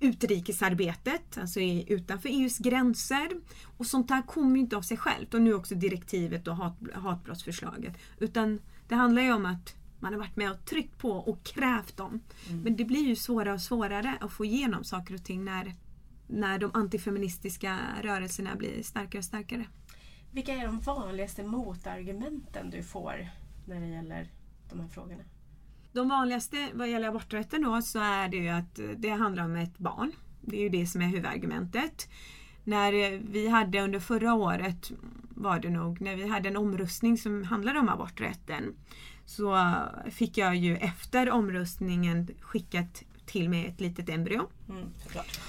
utrikesarbetet, alltså utanför EUs gränser. Och sånt här kommer ju inte av sig självt. Och nu också direktivet och hat, hatbrottsförslaget. Utan det handlar ju om att man har varit med och tryckt på och krävt dem. Men det blir ju svårare och svårare att få igenom saker och ting när, när de antifeministiska rörelserna blir starkare och starkare. Vilka är de vanligaste motargumenten du får när det gäller de här frågorna? De vanligaste vad gäller aborträtten då så är det ju att eh, det handlar om ett barn. Det är ju det som är huvudargumentet. När eh, vi hade under förra året var det nog, när vi hade en omröstning som handlade om aborträtten så fick jag ju efter omröstningen skickat till mig ett litet embryo Mm, såklart.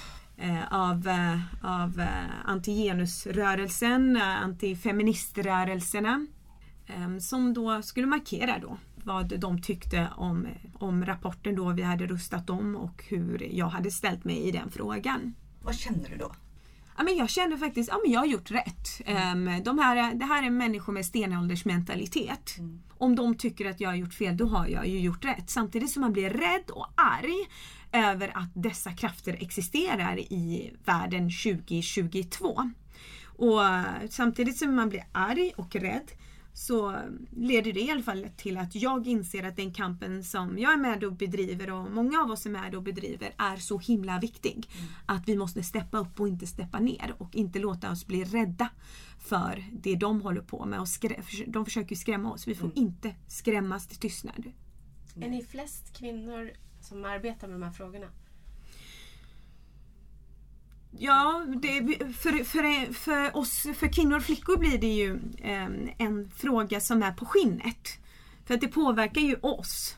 Eh, av, eh, av eh, antigenusrörelsen, antifeministrörelserna. Som då skulle markera då vad de tyckte om, om rapporten då vi hade röstat om och hur jag hade ställt mig i den frågan. Vad känner du då? Ja, men jag kände faktiskt att ja, jag har gjort rätt. Um, de här, det här är människor med stenåldersmentalitet. Mm. Om de tycker att jag har gjort fel, då har jag ju gjort rätt. Samtidigt som man blir rädd och arg över att dessa krafter existerar i världen 2022. Och samtidigt som man blir arg och rädd så leder det i alla fall till att jag inser att den kampen som jag är med och bedriver och många av oss är med och bedriver är så himla viktig. Mm. Att vi måste steppa upp och inte steppa ner och inte låta oss bli rädda för det de håller på med. Och de försöker skrämma oss. Vi får mm. inte skrämmas till tystnad. Är ni flest kvinnor som arbetar med de här frågorna? Ja, det, för, för, för oss, för kvinnor och flickor blir det ju eh, en fråga som är på skinnet. För att det påverkar ju oss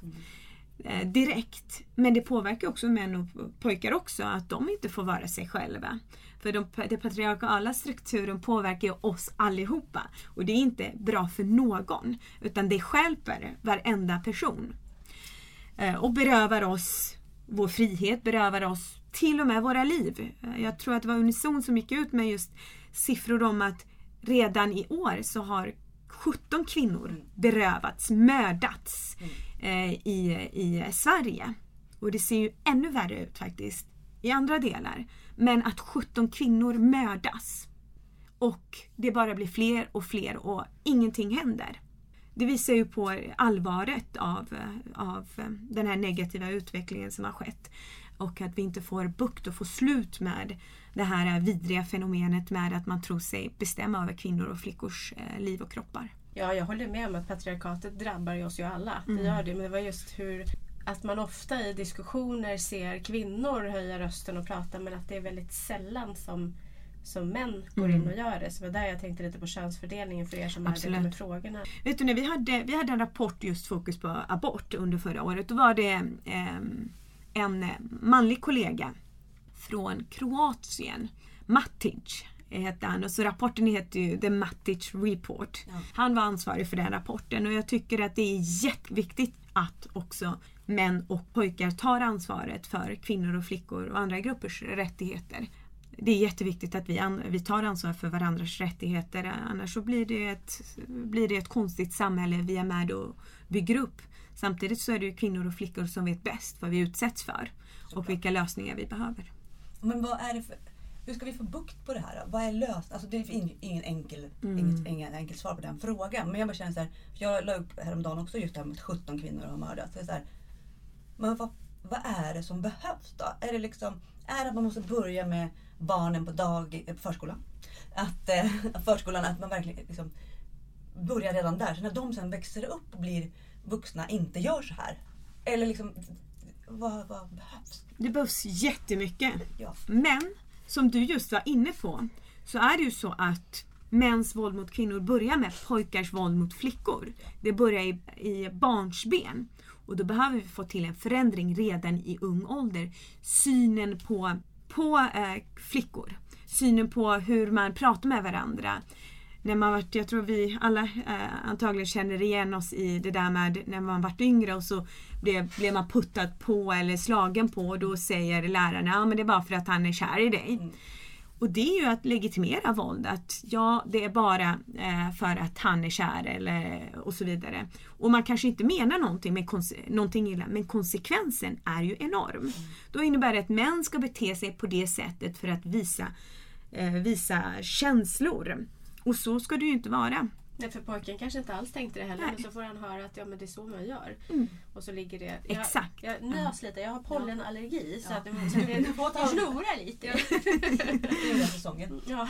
eh, direkt. Men det påverkar också män och pojkar också att de inte får vara sig själva. För de, den patriarkala strukturen påverkar ju oss allihopa. Och det är inte bra för någon. Utan det skälper varenda person. Eh, och berövar oss vår frihet, berövar oss till och med våra liv. Jag tror att det var Unison som gick ut med just siffror om att redan i år så har 17 kvinnor berövats, mördats mm. eh, i, i Sverige. Och det ser ju ännu värre ut faktiskt i andra delar. Men att 17 kvinnor mördas och det bara blir fler och fler och ingenting händer. Det visar ju på allvaret av, av den här negativa utvecklingen som har skett och att vi inte får bukt och får slut med det här vidriga fenomenet med att man tror sig bestämma över kvinnor och flickors eh, liv och kroppar. Ja, jag håller med om att patriarkatet drabbar oss ju alla. Mm. Det gör det, men det var just hur att man ofta i diskussioner ser kvinnor höja rösten och prata men att det är väldigt sällan som, som män går mm. in och gör det. Så det var där jag tänkte lite på könsfördelningen för er som Absolut. arbetar med frågorna. Vet du, när vi hade, vi hade en rapport just fokus på abort under förra året. Då var det eh, en manlig kollega från Kroatien, Matic hette han och så rapporten heter ju The Matic Report. Ja. Han var ansvarig för den rapporten och jag tycker att det är jätteviktigt att också män och pojkar tar ansvaret för kvinnor och flickor och andra gruppers rättigheter. Det är jätteviktigt att vi, vi tar ansvar för varandras rättigheter annars så blir det, ett, blir det ett konstigt samhälle vi är med och bygger upp. Samtidigt så är det ju kvinnor och flickor som vet bäst vad vi utsätts för och vilka lösningar vi behöver. Men vad är det för, hur ska vi få bukt på det här? Då? Vad är löst? Alltså det är ingen enkel, mm. inget, ingen enkel svar på den frågan. Men jag bara känner så här, jag la upp häromdagen också just det här med att 17 kvinnor har mördats. Så här, men vad, vad är det som behövs då? Är det liksom, är det att man måste börja med barnen på dag, på förskolan? Att eh, förskolan, att man verkligen liksom börjar redan där. Så när de sen växer upp och blir vuxna inte gör så här? Eller liksom, vad, vad behövs? Det behövs jättemycket. Ja. Men som du just var inne på så är det ju så att mäns våld mot kvinnor börjar med pojkars våld mot flickor. Det börjar i, i barnsben. Och då behöver vi få till en förändring redan i ung ålder. Synen på, på eh, flickor. Synen på hur man pratar med varandra när man varit, jag tror vi alla eh, antagligen känner igen oss i det där med när man varit yngre och så blev, blev man puttad på eller slagen på och då säger lärarna att men det är bara för att han är kär i dig. Mm. Och det är ju att legitimera våld, att ja det är bara eh, för att han är kär eller och så vidare. Och man kanske inte menar någonting, med någonting illa men konsekvensen är ju enorm. Mm. Då innebär det att män ska bete sig på det sättet för att visa, eh, visa känslor. Och så ska det ju inte vara. Nej, för pojken kanske inte alls tänkte det heller. Nej. Men så får han höra att ja, men det är så man gör. Mm. Och så ligger det... Jag, Exakt. Jag nös lite. Jag har pollenallergi. Så, att, så det, det snorar lite. Det säsongen. Ja,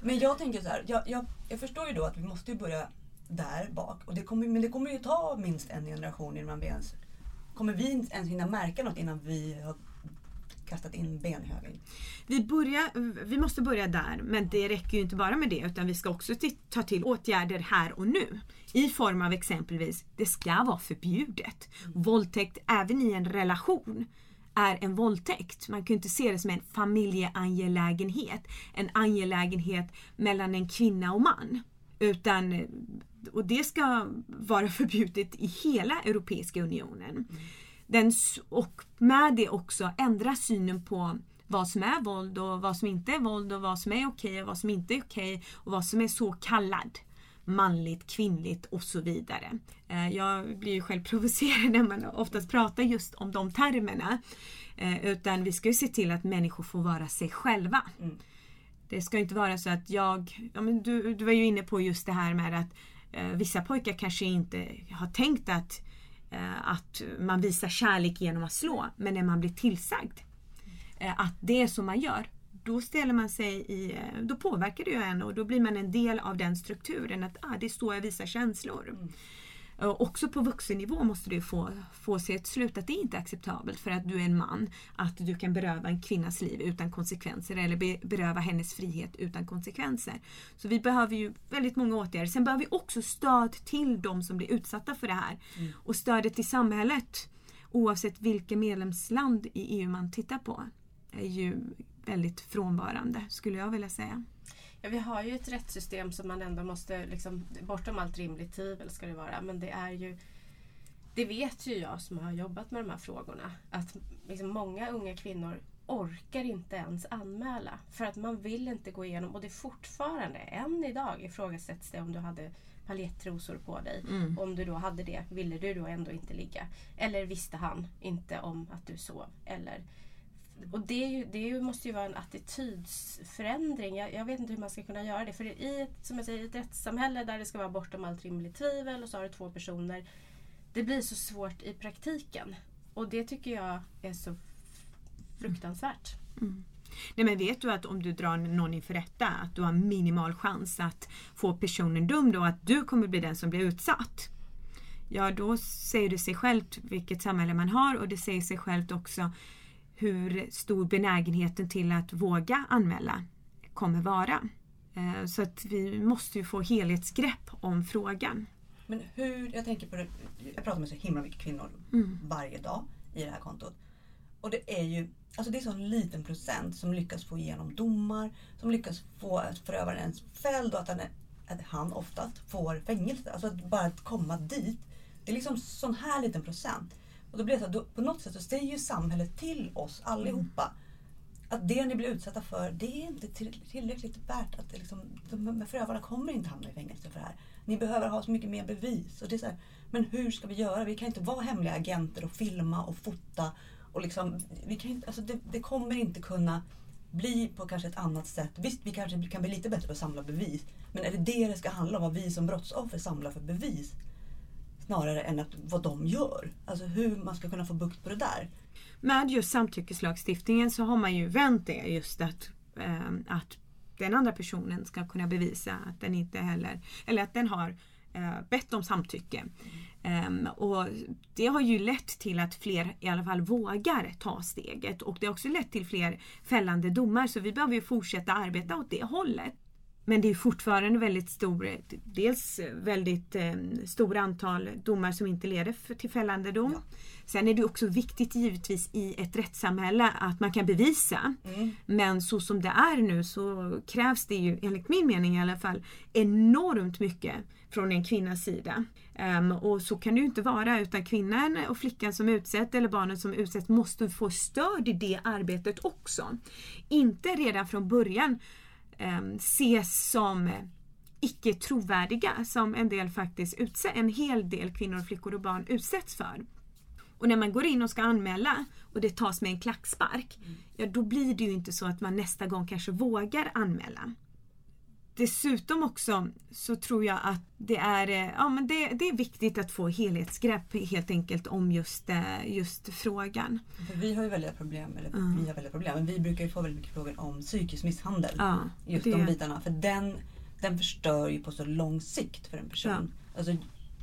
Men jag tänker så här. Jag, jag, jag förstår ju då att vi måste börja där bak. Och det kommer, men det kommer ju ta minst en generation innan vi ens... Kommer vi ens hinna märka något innan vi har kastat in ben i högen. Vi, börjar, vi måste börja där men det räcker ju inte bara med det utan vi ska också ta till åtgärder här och nu. I form av exempelvis, det ska vara förbjudet. Mm. Våldtäkt även i en relation är en våldtäkt. Man kan inte se det som en familjeangelägenhet. En angelägenhet mellan en kvinna och man. Utan, och det ska vara förbjudet i hela Europeiska unionen. Mm den, och med det också ändra synen på vad som är våld och vad som inte är våld och vad som är okej och vad som inte är okej och vad som är så kallad manligt, kvinnligt och så vidare. Eh, jag blir ju själv provocerad när man oftast pratar just om de termerna. Eh, utan vi ska ju se till att människor får vara sig själva. Mm. Det ska inte vara så att jag, ja men du, du var ju inne på just det här med att eh, vissa pojkar kanske inte har tänkt att, Eh, att man visar kärlek genom att slå. Men när man blir tillsagd eh, att det är så man gör, då ställer man sig i, eh, då påverkar det ju en och då blir man en del av den strukturen att ah, det är så jag visar känslor. Mm. Och också på vuxennivå måste du få, få se ett slut att det inte är acceptabelt för att du är en man att du kan beröva en kvinnas liv utan konsekvenser eller be, beröva hennes frihet utan konsekvenser. Så vi behöver ju väldigt många åtgärder. Sen behöver vi också stöd till de som blir utsatta för det här. Mm. Och stödet till samhället oavsett vilket medlemsland i EU man tittar på är ju väldigt frånvarande skulle jag vilja säga. Ja, vi har ju ett rättssystem som man ändå måste, liksom, bortom allt rimligt tvivel ska det vara, men det är ju det vet ju jag som har jobbat med de här frågorna att liksom många unga kvinnor orkar inte ens anmäla för att man vill inte gå igenom och det är fortfarande, än idag ifrågasätts det om du hade paljettrosor på dig. Mm. Om du då hade det, ville du då ändå inte ligga? Eller visste han inte om att du sov? Eller och det, ju, det ju, måste ju vara en attitydsförändring. Jag, jag, vet inte hur man ska kunna göra det. För i ett, som jag säger, ett rättssamhälle där det ska vara bortom allt rimligt tvivel och så har du två personer. Det blir så svårt i praktiken. Och det tycker jag är så fruktansvärt. Mm. Nej men vet du att om du drar någon inför rätta att du har minimal chans att få personen dömd och att du kommer bli den som blir utsatt. Ja då säger det sig självt vilket samhälle man har och det säger sig självt också hur stor benägenheten till att våga anmäla kommer vara. Eh, så att vi måste ju få helhetsgrepp om frågan. Men hur, jag tänker på det, jag pratar med så himla mycket kvinnor Mm. varje dag i det här kontot. Och det är ju alltså det är så en liten procent som lyckas få igenom domar, som lyckas få förövaren ens fälld och att han, är, att han oftast får fängelse. Alltså att bara att komma dit. Det är liksom sån här liten procent. Och då blir det så här, då, på något sätt så säger ju samhället till oss allihopa att det ni blir utsatta för det är inte tillräckligt värt att liksom, de här förövarna kommer inte hamna i fängelse för det här. Ni behöver ha så mycket mer bevis. Och det är så här, men hur ska vi göra? Vi kan inte vara hemliga agenter och filma och fota. Och liksom, vi kan inte, alltså det, det kommer inte kunna bli på kanske ett annat sätt. Visst, vi kanske kan bli lite bättre på att samla bevis. Men är det det det ska handla om? Vad vi som brottsoffer samlar för bevis? Snarare än att, vad de gör. Alltså hur man ska kunna få bukt på det där. Med just samtyckeslagstiftningen så har man ju vänt det just att, eh, att den andra personen ska kunna bevisa att den inte heller, eller att den har eh, bett om samtycke. Um, och det har ju lett till att fler i alla fall vågar ta steget och det har också lett till fler fällande domar så vi behöver ju fortsätta arbeta åt det hållet. Men det är fortfarande väldigt stor, dels väldigt eh, stora antal domar som inte leder för, till fällande dom. Ja. Sen är det också viktigt givetvis i ett rättssamhälle att man kan bevisa. Mm. Men så som det är nu så krävs det ju enligt min mening i alla fall enormt mycket från en kvinnas sida. Ehm, och så kan det ju inte vara utan kvinnan och flickan som utsätts eller barnet som utsätts måste få stöd i det arbetet också. Inte redan från början um, ses som icke trovärdiga som en del faktiskt utsätts, en hel del kvinnor, flickor och barn utsätts för. Och när man går in och ska anmäla och det tas med en klackspark, ja då blir det ju inte så att man nästa gång kanske vågar anmäla. Dessutom också så tror jag att det är, eh, ja, men det, det är viktigt att få helhetsgrepp helt enkelt om just, eh, just frågan. För vi har ju väldiga problem, eller Mm. vi har väldiga problem, men vi brukar ju få väldigt mycket frågor om psykisk misshandel. Ja, Just det- de bitarna. För den, den förstör ju på så lång sikt för en person. Alltså,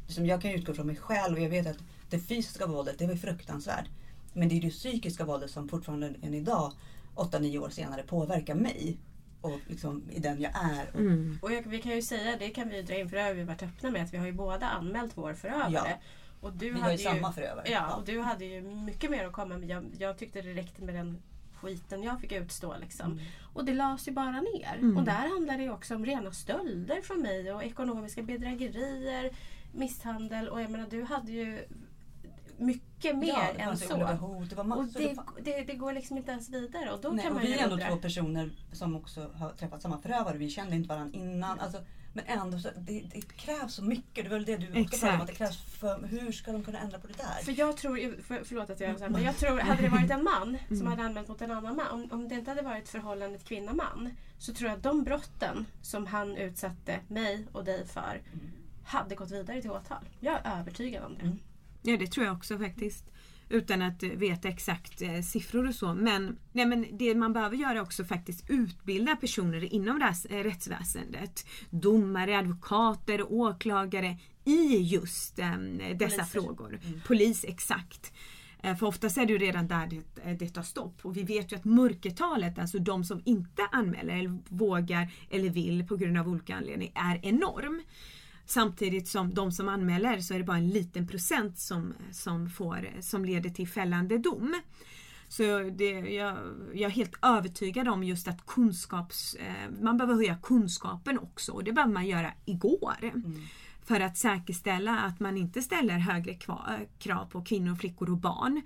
som jag kan utgå från mig själv och jag vet att det fysiska våldet det var ju fruktansvärt. Men det är det psykiska våldet som fortfarande än idag, 8-9 år senare, påverkar mig. Och liksom i den jag är. Och, Mm. Och jag, vi kan ju säga, det kan vi dra in för det har vi varit öppna med, att vi har ju båda anmält vår förövare. Ja. Och du Vi hade ju samma förövare. Ja, och du hade ju mycket mer att komma med. Jag, jag tyckte det räckte med den skiten jag fick utstå. Liksom. Mm. Och det lades ju bara ner. Mm. Och där handlar det också om rena stölder från mig och ekonomiska bedrägerier, misshandel och jag menar du hade ju mycket mer ja, det än så. olika hot. Det var Och massor. det, fan- det, det går liksom inte ens vidare och då Nej, kan och man vi ju är ändå undra. två personer som också har träffat samma förövare. Vi kände inte varandra innan. Alltså, men ändå, så, det, det krävs så mycket. Det är väl det du också pratade om. Det krävs för, hur ska de kunna ändra på det där? För jag tror, för, förlåt att jag här, men jag tror hade det varit en man som Mm. hade anmält mot en annan man, om, om det inte hade varit förhållandet kvinna-man, så tror jag att de brotten som han utsatte mig och dig för Mm. hade gått vidare till åtal. Jag är övertygad om det. Mm. Ja det tror jag också faktiskt. Utan att eh, veta exakt eh, siffror och så. Men, nej, men det man behöver göra är också faktiskt utbilda personer inom räs- eh, rättsväsendet. Domare, advokater, åklagare i just eh, dessa Poliser. frågor. Polis, exakt. Eh, För oftast är det ju redan där det, eh, det tar stopp. Och vi vet ju att mörkertalet, alltså de som inte anmäler eller vågar eller vill på grund av olika anledningar, är enorm. Samtidigt som de som anmäler så är det bara en liten procent som, som, får, som leder till fällande dom. Så det, jag, jag är helt övertygad om just att kunskaps, eh, man behöver höja kunskapen också och det behöver man göra igår. Mm. För att säkerställa att man inte ställer högre krav på kvinnor, flickor och barn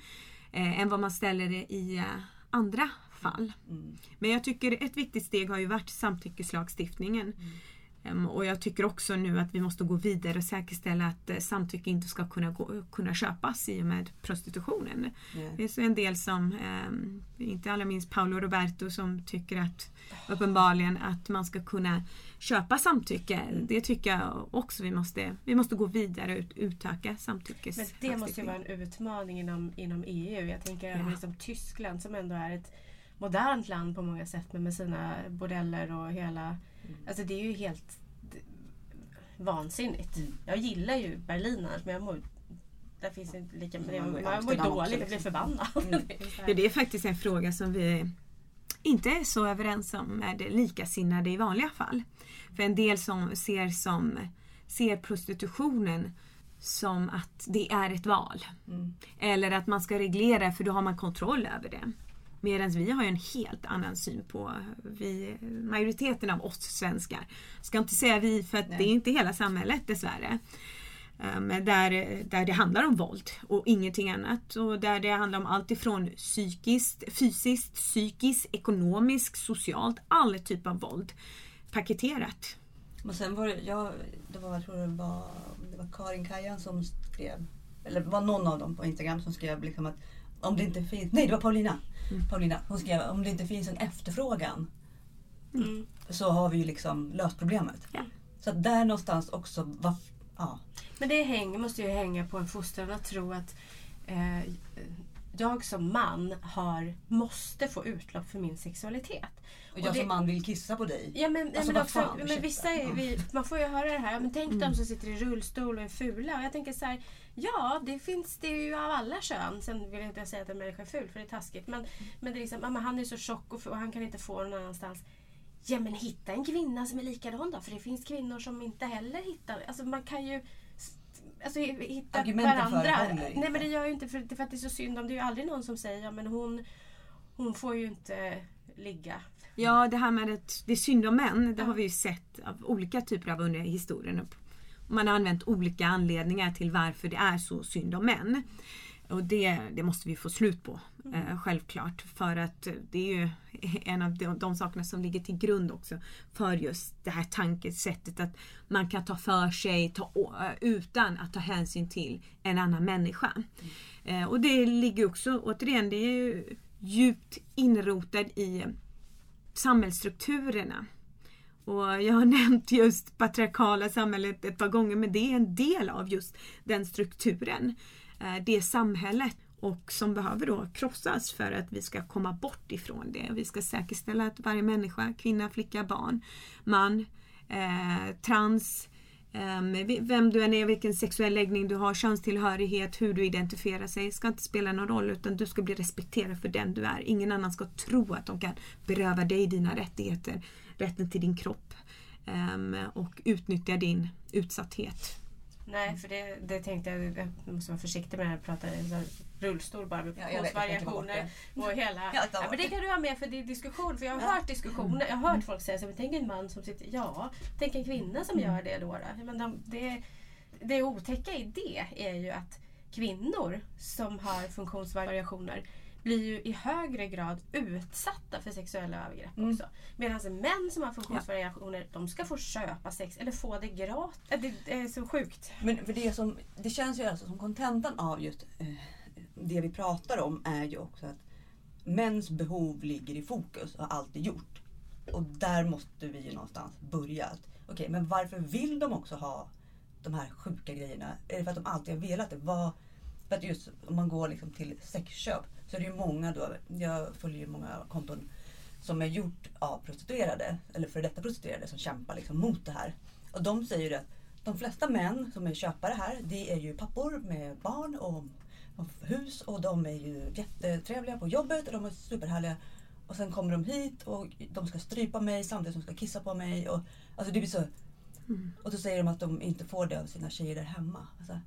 eh, än vad man ställer i eh, andra fall. Mm. Men jag tycker ett viktigt steg har ju varit samtyckeslagstiftningen. Ehm, Och jag tycker också nu att vi måste gå vidare och säkerställa att eh, samtycke inte ska kunna, gå, kunna köpas i och med prostitutionen. Nej. Det är så en del som, ehm, inte alla minst Paolo Roberto som tycker att uppenbarligen att man ska kunna köpa samtycke. Det tycker jag också vi måste, vi måste gå vidare och ut, utöka Men samtyckeslagstiftningen. det måste ju vara en utmaning inom, inom EU. Jag tänker Ja. även liksom Tyskland som ändå är ett modernt land på många sätt men med sina bordeller och hela... Alltså det är ju helt vansinnigt. Mm. Jag gillar ju Berlin annars men jag mår, där finns inte lika... Man i man mår dåligt, jag blir liksom. förbannad. Mm. Det det är faktiskt en fråga som vi inte är så överens om med likasinnade i vanliga fall. För en del som ser, som, ser prostitutionen som att det är ett val. Mm. Eller att man ska reglera för då har man kontroll över det. Medan vi har ju en helt annan syn på vi, majoriteten av oss svenskar. Ska inte säga vi för att Nej. det är inte hela samhället dessvärre. Um, där, där det handlar om våld och ingenting annat. Och där det handlar om allt ifrån psykiskt, fysiskt, psykiskt, ekonomiskt, socialt, all typ av våld paketerat. Men sen var det, jag, det var, jag tror det var, det var Karin Kajan som skrev, eller var någon av dem på Instagram som skrev liksom att om det inte finns, nej det var Paulina. Mm. Paulina hon skrev om det inte finns en efterfrågan Mm. så har vi ju liksom löst problemet. Ja. Så att där någonstans också, va, ja. Men det hänger, måste ju hänga på en fostran att tro att eh, jag som man har, måste få utlopp för min sexualitet. Och jag det- som man vill kissa på dig. Ja men, Alltså, men, också, fan, men vissa är, vi, man får ju höra det här, men tänk Mm. de som sitter i rullstol och är fula. Och jag tänker så här, ja det finns det ju av alla kön. Sen vill jag inte säga att en människa är ful för det är taskigt. Men, men det är liksom, men han är så tjock och, och han kan inte få någon annanstans. Ja men hitta en kvinna som är likadan då. För det finns kvinnor som inte heller hittar. Alltså man kan ju Alltså hitta Argumenten varandra. Nej men det gör ju inte för, för att det är så synd om. Det är ju aldrig någon som säger ja men hon, hon får ju inte ligga. Ja, det här med att det är synd om män, det har vi ju sett av olika typer av under historien. Man har använt olika anledningar till varför det är så synd om män. Och det, det måste vi få slut på, eh, självklart. För att det är ju en av de, de sakerna som ligger till grund också för just det här tankesättet att man kan ta för sig ta, utan att ta hänsyn till en annan människa. Eh, och det ligger också, återigen, det är ju djupt inrotad i samhällsstrukturerna. Och jag har nämnt just patriarkala samhället ett par gånger men det är en del av just den strukturen. Eh, det samhället och som behöver då krossas för att vi ska komma bort ifrån det. Vi ska säkerställa att varje människa, kvinna, flicka, barn, man, eh, trans, Ehm, vem du än är, vilken sexuell läggning du har, könstillhörighet, hur du identifierar sig ska inte spela någon roll utan du ska bli respekterad för den du är. Ingen annan ska tro att de kan beröva dig dina rättigheter, rätten till din kropp ehm, och utnyttja din utsatthet. Nej, för det, det tänkte jag, jag måste vara försiktig med när jag pratar här rullstol bara med Ja, jag vet, jag kan ta bort variationer och hela... Ja, men det kan du ha med för det är diskussion. För jag har Ja. hört diskussioner, jag har hört folk säga så men tänk en man som sitter, ja, tänk en kvinna som gör det då. då. Men de, det, det otäcka i det är ju att kvinnor som har funktionsvariationer blir ju i högre grad utsatta för sexuella övergrepp Mm. också. Medan män som har funktionsvariationer, de ska få köpa sex eller få det gratis. Äh, Det det är så sjukt. Men för det, som, det känns ju alltså som kontentan av just eh, det vi pratar om är ju också att mäns behov ligger i fokus och har alltid gjort. Och där måste vi ju någonstans börja. Okej, Okej, men varför vill de också ha de här sjuka grejerna? Är det för att de alltid har velat det? Vad, för att just om man går liksom till sexköp så är det ju många då, jag följer ju många konton som är gjort av prostituerade eller för detta prostituerade som kämpar liksom mot det här. Och de säger ju att de flesta män som är köpare här, det är ju pappor med barn och hus och de är ju jättetrevliga på jobbet och de är superhärliga. Och sen kommer de hit och de ska strypa mig samtidigt som de ska kissa på mig. Och, alltså det blir så, och då säger de att de inte får det av sina tjejer där hemma. Alltså,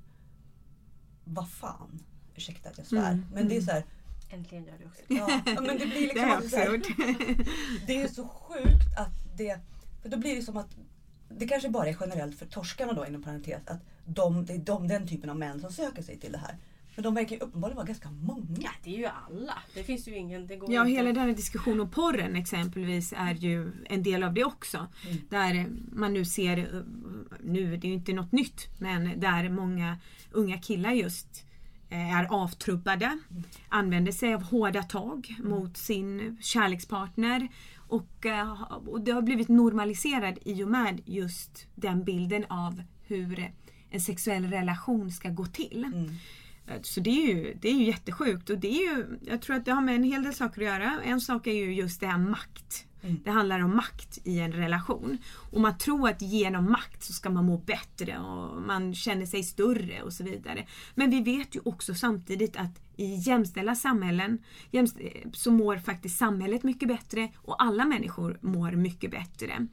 vad fan? Ursäkta att jag svär. Mm, Men det är så här, Äntligen gör det också. ja, ja, men det blir Det liksom har jag alltid också gjort. det är så sjukt att det... För då blir det som att... Det kanske bara är generellt för torskarna då inom parentes. Att de, det är de, den typen av män som söker sig till det här. Men de verkar ju uppenbarligen vara ganska många. Det är ju alla. Det finns ju ingen... Det går Ja, inte hela den här diskussionen om porren exempelvis är ju en del av det också. Mm. Där man nu ser, nu det är ju inte något nytt, men där många unga killar just eh, är avtrubbade, använder sig av hårda tag mot sin kärlekspartner och, eh, och det har blivit normaliserad i och med just den bilden av hur en sexuell relation ska gå till. Mm. Så det är, ju, det är ju jättesjukt och det är ju, jag tror att det har med en hel del saker att göra. En sak är ju just det här makt. Mm. Det handlar om makt i en relation. Och man tror att genom makt så ska man må bättre och man känner sig större och så vidare. Men vi vet ju också samtidigt att i jämställda samhällen jämst- så mår faktiskt samhället mycket bättre och alla människor mår mycket bättre.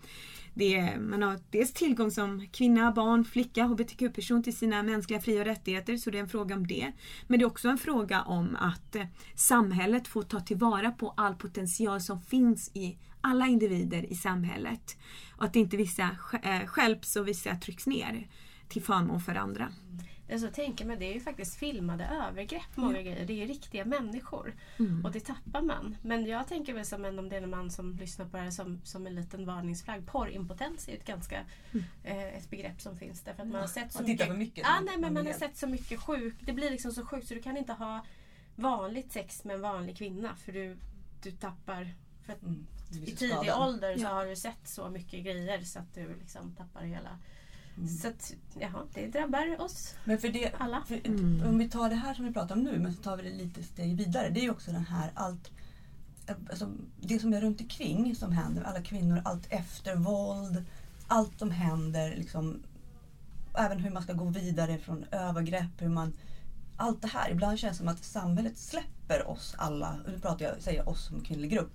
Det är, man har dels tillgång som kvinna, barn, flicka, hbtq-person till sina mänskliga fri och rättigheter, så det är en fråga om det. Men det är också en fråga om att eh, samhället får ta tillvara på all potential som finns i alla individer i samhället. Och att inte vissa eh, skälps stjälps och vissa trycks ner till förmån för andra. Det är så att tänka mig, det är ju faktiskt filmade övergrepp många grejer. Det är riktiga människor. Mm. Och det tappar man. Men jag tänker väl som en, om det är en man som lyssnar på det här som, som en liten varningsflagg. Porrimpotens är ju ett ganska eh, ett begrepp som finns. Därför att man har sett så Man mycket. mycket. Så nej, men man har sett så mycket sjukt. Det blir liksom så sjukt så du kan inte ha vanligt sex med en vanlig kvinna. För du, du tappar. För Mm, i tidig ålder så Ja. har du sett så mycket grejer så att du liksom tappar hela. Mm. Så att, jaha, det drabbar oss Men för det, alla. för Mm. Om vi tar det här som vi pratar om nu, men så tar vi det lite steg vidare. Det är ju också den här allt alltså, det som är runt omkring som händer, alla kvinnor, allt eftervåld, allt som händer, liksom, även hur man ska gå vidare från övergrepp, hur man, allt det här. Ibland känns det som att samhället släpper oss alla, nu pratar jag, säger jag oss som kvinnlig grupp,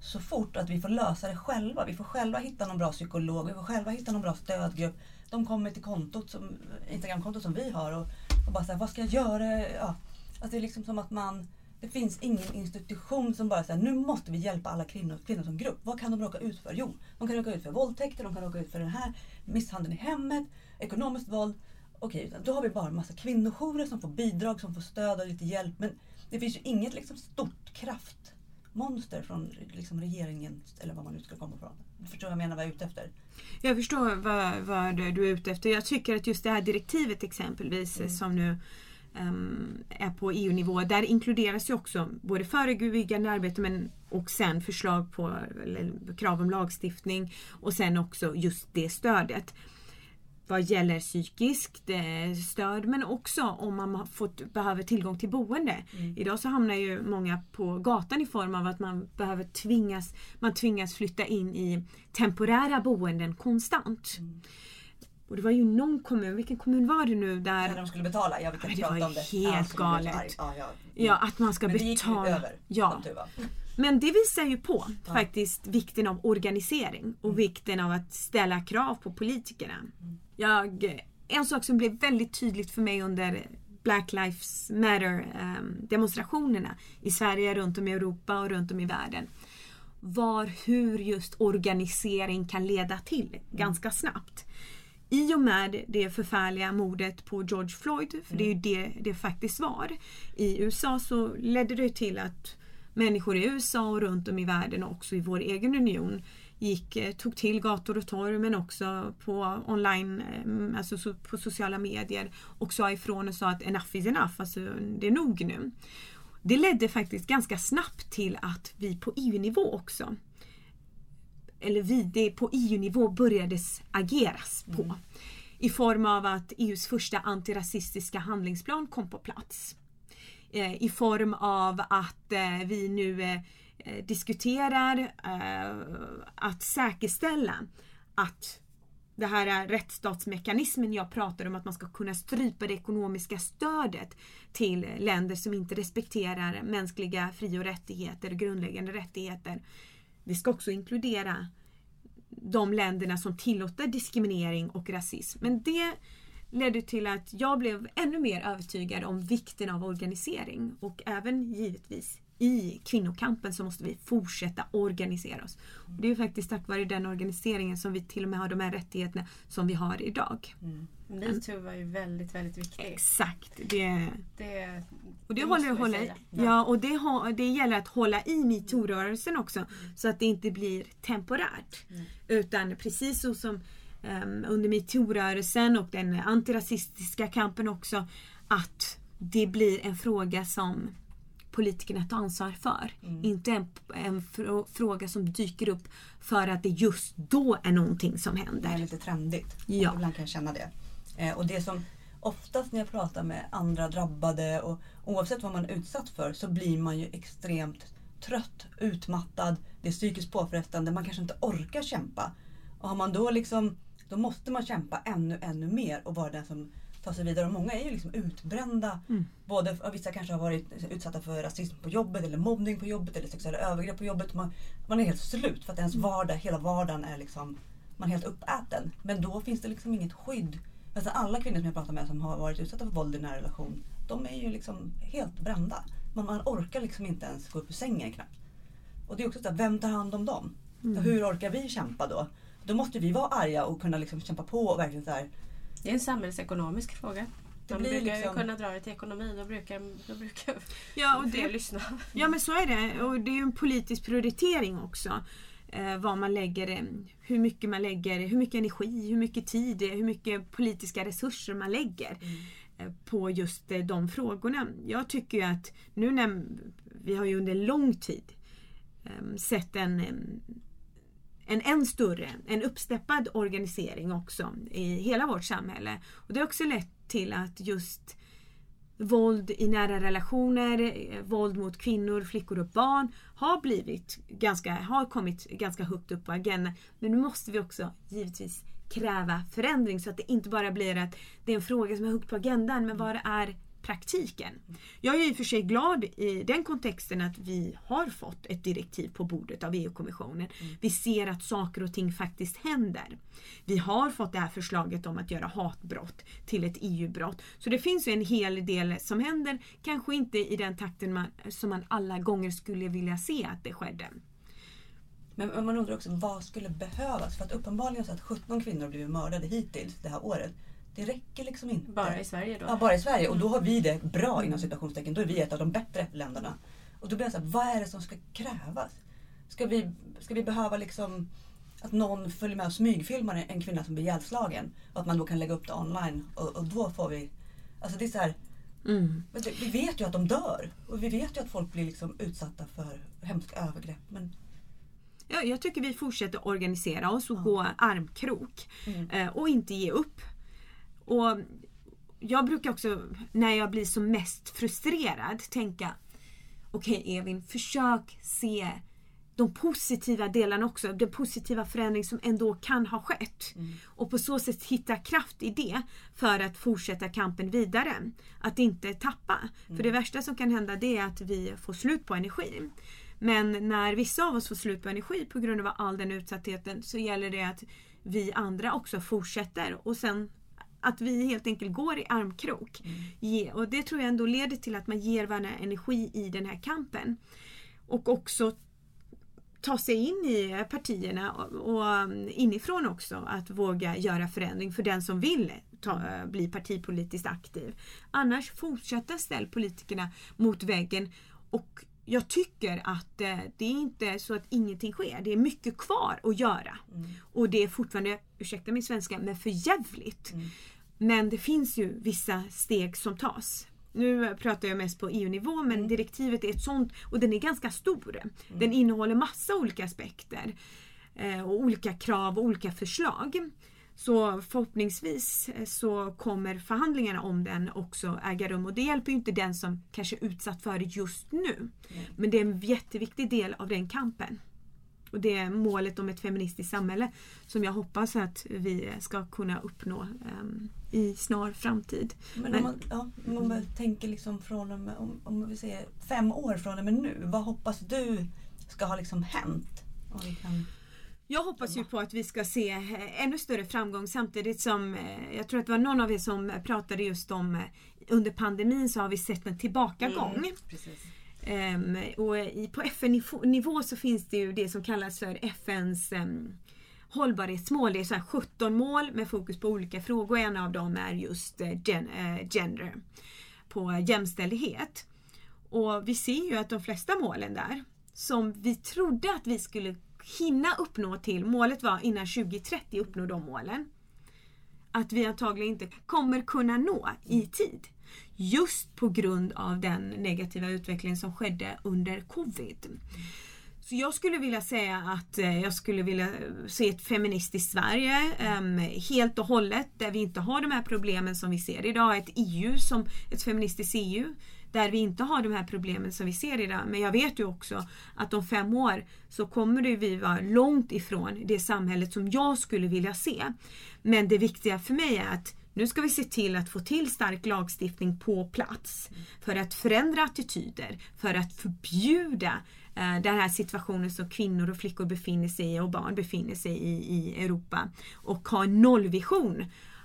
så fort att vi får lösa det själva. Vi får själva hitta någon bra psykolog, vi får själva hitta någon bra stödgrupp. De kommer till kontot som, Instagramkontot som vi har och, och bara säger vad ska jag göra? Ja. Alltså det är liksom som att man det finns ingen institution som bara säger nu måste vi hjälpa alla kvinnor, kvinnor som grupp. Vad kan de råka ut för? Jo, de kan råka ut för våldtäkter, de kan råka ut för den här misshandeln i hemmet, ekonomiskt våld. Okej, då har vi bara en massa kvinnojourer som får bidrag, som får stöd och lite hjälp. Men det finns ju inget liksom stort kraftmonster från liksom regeringen, eller vad man nu ska komma ifrån. Du förstår vad jag menar, vad jag är ute efter? Jag förstår vad, vad du är ute efter. Jag tycker att just det här direktivet exempelvis Mm. som nu ehm, är på EU-nivå. Där inkluderas ju också både förebyggande arbete men och sen förslag på krav om lagstiftning och sen också just det stödet. Vad gäller psykiskt stöd men också om man fått, behöver tillgång till boende. Mm. Idag så hamnar ju många på gatan i form av att man behöver tvingas, man tvingas flytta in i temporära boenden konstant. Mm. Och det var ju någon kommun, vilken kommun var det nu där När de skulle betala, jag vet inte det var ju om det. helt Ja, galet. Ja, ja. Ja, att man ska Men det gick ju betala. över, ja. Men det visar ju på Ja. faktiskt vikten av organisering och vikten av att ställa krav på politikerna. Jag, en sak som blev väldigt tydligt för mig under Black Lives Matter ehm, demonstrationerna i Sverige, runt om i Europa och runt om i världen var hur just organisering kan leda till ganska snabbt. i och med det förfärliga mordet på George Floyd, för det är ju det det faktiskt var. I USA så ledde det till att människor i USA och runt om i världen och också i vår egen union gick, eh, tog till gator och torg men också på online, eh, alltså so- på sociala medier och sa ifrån och sa att enough is enough, alltså det är nog nu. Det ledde faktiskt ganska snabbt till att vi på EU-nivå också eller vi, det på EU-nivå började ageras på. I form av att EUs första antirasistiska handlingsplan kom på plats. Eh, I form av att vi nu Eh, diskuterar eh, att säkerställa att det här är rättsstatsmekanismen jag pratar om att man ska kunna strypa det ekonomiska stödet till länder som inte respekterar mänskliga fri och rättigheter, grundläggande rättigheter. Vi ska också inkludera de länderna som tillåter diskriminering och rasism. Men det ledde till att jag blev ännu mer övertygad om vikten av organisering och även givetvis i kvinnokampen så måste vi fortsätta organisera oss. Och det är faktiskt tack vare den organiseringen som vi till och med har de här rättigheterna som vi har idag. Metoo var ju väldigt, väldigt viktigt. Exakt. Det, Det, och det, Det håller hålla, säga. ja, och det, har- det gäller att hålla i metoo-rörelsen också så att det inte blir temporärt. Utan precis så som um, under metoo-rörelsen och den antirasistiska kampen också att det blir en fråga som politikerna tar ansvar för. Inte en, en frå, fråga som dyker upp för att det just då är någonting som Det är händer. lite trendigt. Ja. Ibland kan jag känna det. Eh, och det som oftast när jag pratar med andra drabbade och oavsett vad man är utsatt för så blir man ju extremt trött, utmattad, det är psykiskt påfrestande, man kanske inte orkar kämpa. Och har man då liksom, då måste man kämpa ännu, ännu mer och vara den som tar sig vidare. Och många är ju liksom utbrända. Både, och vissa kanske har varit utsatta för rasism på jobbet eller mobbning på jobbet eller sexuella övergrepp på jobbet. Man, man är helt slut för att ens vardag, hela vardagen är liksom man är helt uppäten. Men då finns det liksom inget skydd. Alltså alla kvinnor som jag pratar med som har varit utsatta för våld i nära relation, de är ju liksom helt brända. Man, man orkar liksom inte ens gå upp ur sängen knappt. Och det är också så här, vem tar hand om dem? Mm. Hur orkar vi kämpa då? Då måste vi vara arga och kunna liksom kämpa på och verkligen så här, det är en samhällsekonomisk fråga. Det Man brukar liksom- kunna dra det till ekonomi. Då brukar, då brukar Ja, och det, lyssna. Ja men så är det och det är ju en politisk prioritering också. Eh, vad man lägger, eh, hur mycket man lägger, hur mycket energi, hur mycket tid, eh, hur mycket politiska resurser man lägger eh, på just de frågorna. Jag tycker ju att nu när vi har ju under lång tid sett en en än större, en uppsteppad organisering också i hela vårt samhälle. Och det har också lett till att just våld i nära relationer, eh, våld mot kvinnor, flickor och barn har blivit ganska, har kommit ganska högt upp på agendan. Men nu måste vi också givetvis kräva förändring så att det inte bara blir att det är en fråga som är högt på agendan men vad det är praktiken. Jag är i och för sig glad i den kontexten att vi har fått ett direktiv på bordet av EU-kommissionen. Vi ser att saker och ting faktiskt händer. Vi har fått det här förslaget om att göra hatbrott till ett EU-brott. Så det finns ju en hel del som händer, kanske inte i den takten man, som man alla gånger skulle vilja se att det skedde. Men man undrar också vad skulle behövas? För att uppenbarligen så att 17 kvinnor blivit mördade hittills det här året. Det räcker liksom inte. Bara i Sverige då. Ja, bara i Sverige. Och då har vi det bra inom situationstecken. Då är vi ett av de bättre länderna. Och då blir jag så här, vad är det som ska krävas? Ska vi, ska vi behöva liksom att någon följer med och smygfilmar en kvinna som blir ihjälslagen? Och att man då kan lägga upp det online. Och, och då får vi... Alltså det är så här, Mm. vi vet ju att de dör. Och vi vet ju att folk blir liksom utsatta för hemska övergrepp. Men Ja, jag tycker vi fortsätter organisera oss och gå armkrok Mm. eh, och inte ge upp. Och Jag brukar också när jag blir som mest frustrerad tänka Okej Evin, försök se de positiva delarna också. Den positiva förändring som ändå kan ha skett. Och på så sätt hitta kraft i det för att fortsätta kampen vidare. Att inte tappa. För det värsta som kan hända det är att vi får slut på energi. Men när vissa av oss får slut på energi på grund av all den utsattheten så gäller det att vi andra också fortsätter och sen att vi helt enkelt går i armkrok. Ge, och det tror jag ändå leder till att man ger varandra energi i den här kampen. Och också ta sig in i partierna och, mm, inifrån också att våga göra förändring för den som vill ta, eh, bli partipolitiskt aktiv. Annars fortsätter ställ politikerna mot väggen och jag tycker att eh, det är inte så att ingenting sker. Det är mycket kvar att göra. Mm. Och det är fortfarande, ursäkta min svenska, men för jävligt. Mm. Men det finns ju vissa steg som tas. Nu pratar jag mest på EU-nivå men Mm. direktivet är ett sånt och den är ganska stor. Den innehåller massa olika aspekter. eh, Och olika krav och olika förslag. Så förhoppningsvis eh, så kommer förhandlingarna om den också äga rum och det hjälper ju inte den som kanske är utsatt för det just nu. Mm. Men det är en jätteviktig del av den kampen. Och det är målet om ett feministiskt samhälle som jag hoppas att vi ska kunna uppnå ehm, i snar framtid. Men, om man, ja, om man tänker liksom från om, om vi säger fem år från och med nu. Vad hoppas du ska ha liksom hänt? Om vi kan, Jag hoppas ju på att vi ska se eh, ännu större framgång samtidigt som eh, jag tror att det var någon av er som pratade just om eh, under pandemin så har vi sett en tillbakagång. Mm, precis. Ehm, och i, på FN-nivå så finns det ju det som kallas för FNs um, hållbarhetsmål. Det är så här 17 mål med fokus på olika frågor. En av dem är just gen, eh, gender, på jämställdhet. Och vi ser ju att de flesta målen där, som vi trodde att vi skulle hinna uppnå till, målet var innan 2030 uppnå de målen. Att vi antagligen inte kommer kunna nå i tid. Just på grund av den negativa utveckling som skedde under covid. Så jag skulle vilja säga att eh, jag skulle vilja se ett feministiskt Sverige em, helt och hållet där vi inte har de här problemen som vi ser idag. Ett EU som ett feministiskt EU där vi inte har de här problemen som vi ser idag. Men jag vet ju också att om fem år så kommer det vi vara långt ifrån det samhället som jag skulle vilja se. Men det viktiga för mig är att nu ska vi se till att få till stark lagstiftning på plats för att förändra attityder, för att förbjuda eh, den här situationen som kvinnor och flickor befinner sig i och barn befinner sig i i Europa och ha en nollvision.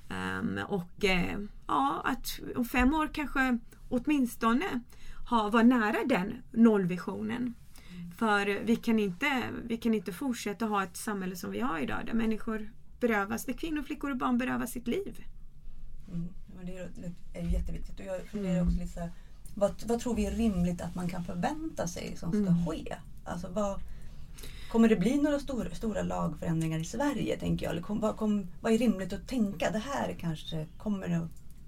Ehm, och eh, ja, att om fem år kanske åtminstone ha, vara nära den nollvisionen. För vi kan, inte, vi kan inte fortsätta ha ett samhälle som vi har idag där människor berövas, där kvinnor, flickor och barn berövas sitt liv. mm, det är, det är ju jätteviktigt. Och jag funderar också lite så här, vad, vad tror vi är rimligt att man kan förvänta sig som ska Mm. ske? Alltså vad, kommer det bli några stor, stora lagförändringar i Sverige tänker jag? Eller kom, vad, kom, vad är rimligt att tänka? Det här kanske kommer det,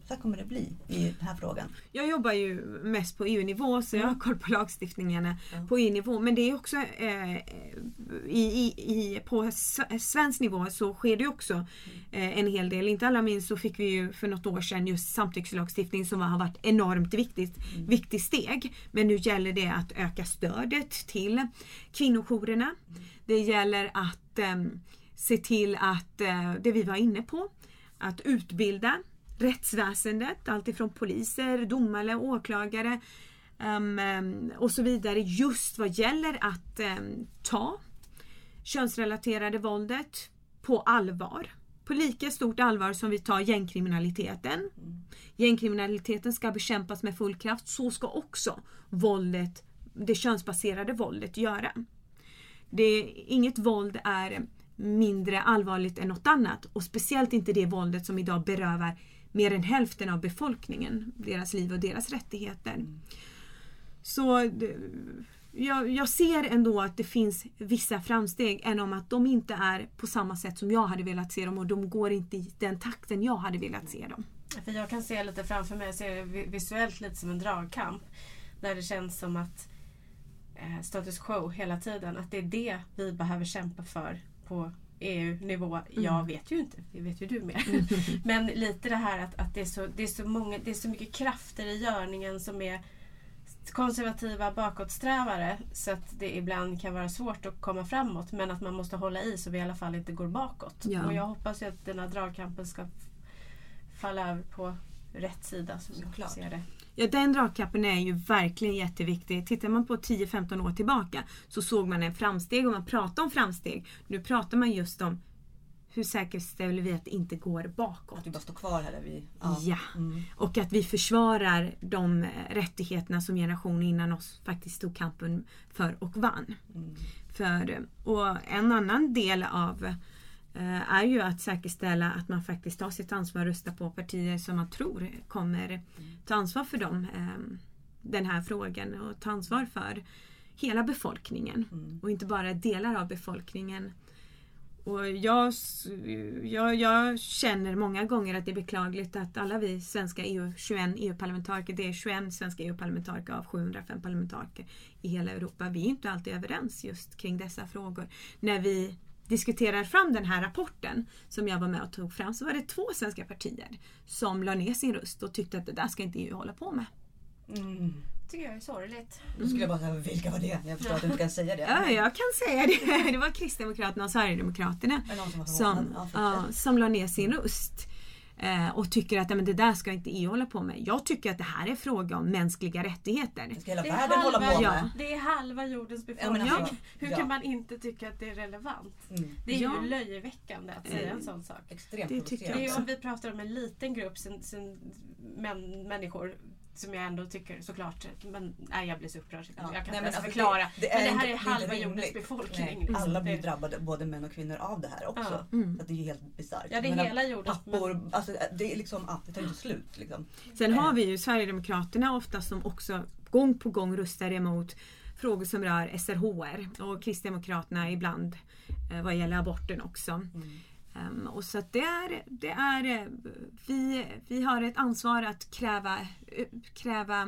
så här kommer det bli i den här frågan. Jag jobbar ju mest på EU-nivå så jag har koll på lagstiftningarna Ja. på EU-nivå. Men det är också eh, i, i, på svensk nivå så sker det också eh, en hel del. Inte alla minst så fick vi ju för något år sedan just samtyckslagstiftning som har varit enormt viktigt, viktigt steg. Men nu gäller det att öka stödet till kvinnojourerna. Det gäller att eh, se till att, eh, det vi var inne på, att utbilda rättsväsendet, alltifrån poliser, domare, åklagare um, um, och så vidare just vad gäller att um, ta könsrelaterade våldet på allvar. På lika stort allvar som vi tar gängkriminaliteten. Gängkriminaliteten ska bekämpas med full kraft. Så ska också våldet, det könsbaserade våldet göra. Det, inget våld är mindre allvarligt än något annat och speciellt inte det våldet som idag berövar mer än hälften av befolkningen deras liv och deras rättigheter. Så det, jag, jag ser ändå att det finns vissa framsteg än om att de inte är på samma sätt som jag hade velat se dem och de går inte i den takten jag hade velat se dem. För jag kan se lite framför mig, jag ser det vi- visuellt lite som en dragkamp. Där det känns som att eh, status quo hela tiden, att det är det vi behöver kämpa för på EU-nivå. Jag vet ju inte, det vet ju du mer. Men lite det här att, att det, är så, det, är så många, det är så mycket krafter i görningen som är konservativa bakåtsträvare så att det ibland kan vara svårt att komma framåt men att man måste hålla i så vi i alla fall inte går bakåt. Ja. Och jag hoppas ju att den här dragkampen ska falla över på rätt sida som jag Såklart. ser det. Ja, den dragkampen är ju verkligen jätteviktig. Tittar man på 10-15 år tillbaka så såg man en framsteg och man pratade om framsteg. Nu pratar man just om hur säkerställer vi att det inte går bakåt? Att vi bara står kvar här där vi... Ja. Mm. Och att vi försvarar de eh, rättigheterna som generationer innan oss faktiskt tog kampen för och vann. Mm. För, och en annan del av eh, är ju att säkerställa att man faktiskt tar sitt ansvar och röstar på partier som man tror kommer ta ansvar för dem, eh, den här frågan och ta ansvar för hela befolkningen Mm. och inte bara delar av befolkningen. Och jag, jag, jag känner många gånger att det är beklagligt att alla vi svenska EU, 21 EU-parlamentariker, det är 21 svenska EU-parlamentariker av 705 parlamentariker i hela Europa. Vi är inte alltid överens just kring dessa frågor. När vi diskuterar fram den här rapporten som jag var med och tog fram så var det två svenska partier som la ner sin röst och tyckte att det där ska inte EU hålla på med. Mm. tycker jag är sorgligt. Då skulle jag bara säga, vilka var det? Jag förstår att du inte kan säga det. Ja, jag kan säga det. Det var Kristdemokraterna och Sverigedemokraterna det som som? Ja, som la ner sin röst. Eh, och tycker att ja, men det där ska inte EU hålla på med. Jag tycker att det här är fråga om mänskliga rättigheter. Det ska hela Det världen hålla halva, på Ja. med. det är halva jordens Ja, befolkning. men alltså, Hur ja. kan man inte tycka att det är relevant? Mm. Det är Ja. ju löjeväckande att säga Eh, en sån sak. Extremt Det tycker Det är om vi pratar om en liten grupp sen, sen, män, människor som jag ändå tycker såklart, men nej, jag blir så upprörd. Ja. Jag kan Nej, inte men ens alltså, förklara. det- det men det är här inte- är halva jordens befolkning. Nej, liksom. alla blir drabbade, både män och kvinnor, av det här också. Ja. Mm. Så att det är ju helt bisarrt. Ja, det är hela jorden. Pappor, alltså, det är liksom, ja, det tar inte slut. Liksom. Sen har vi ju Sverigedemokraterna ofta som också gång på gång röstar emot frågor som rör SRHR och Kristdemokraterna ibland eh, vad gäller aborten också. Mm. Ehm, och så det är, det är eh, vi, vi har ett ansvar att kräva, eh, kräva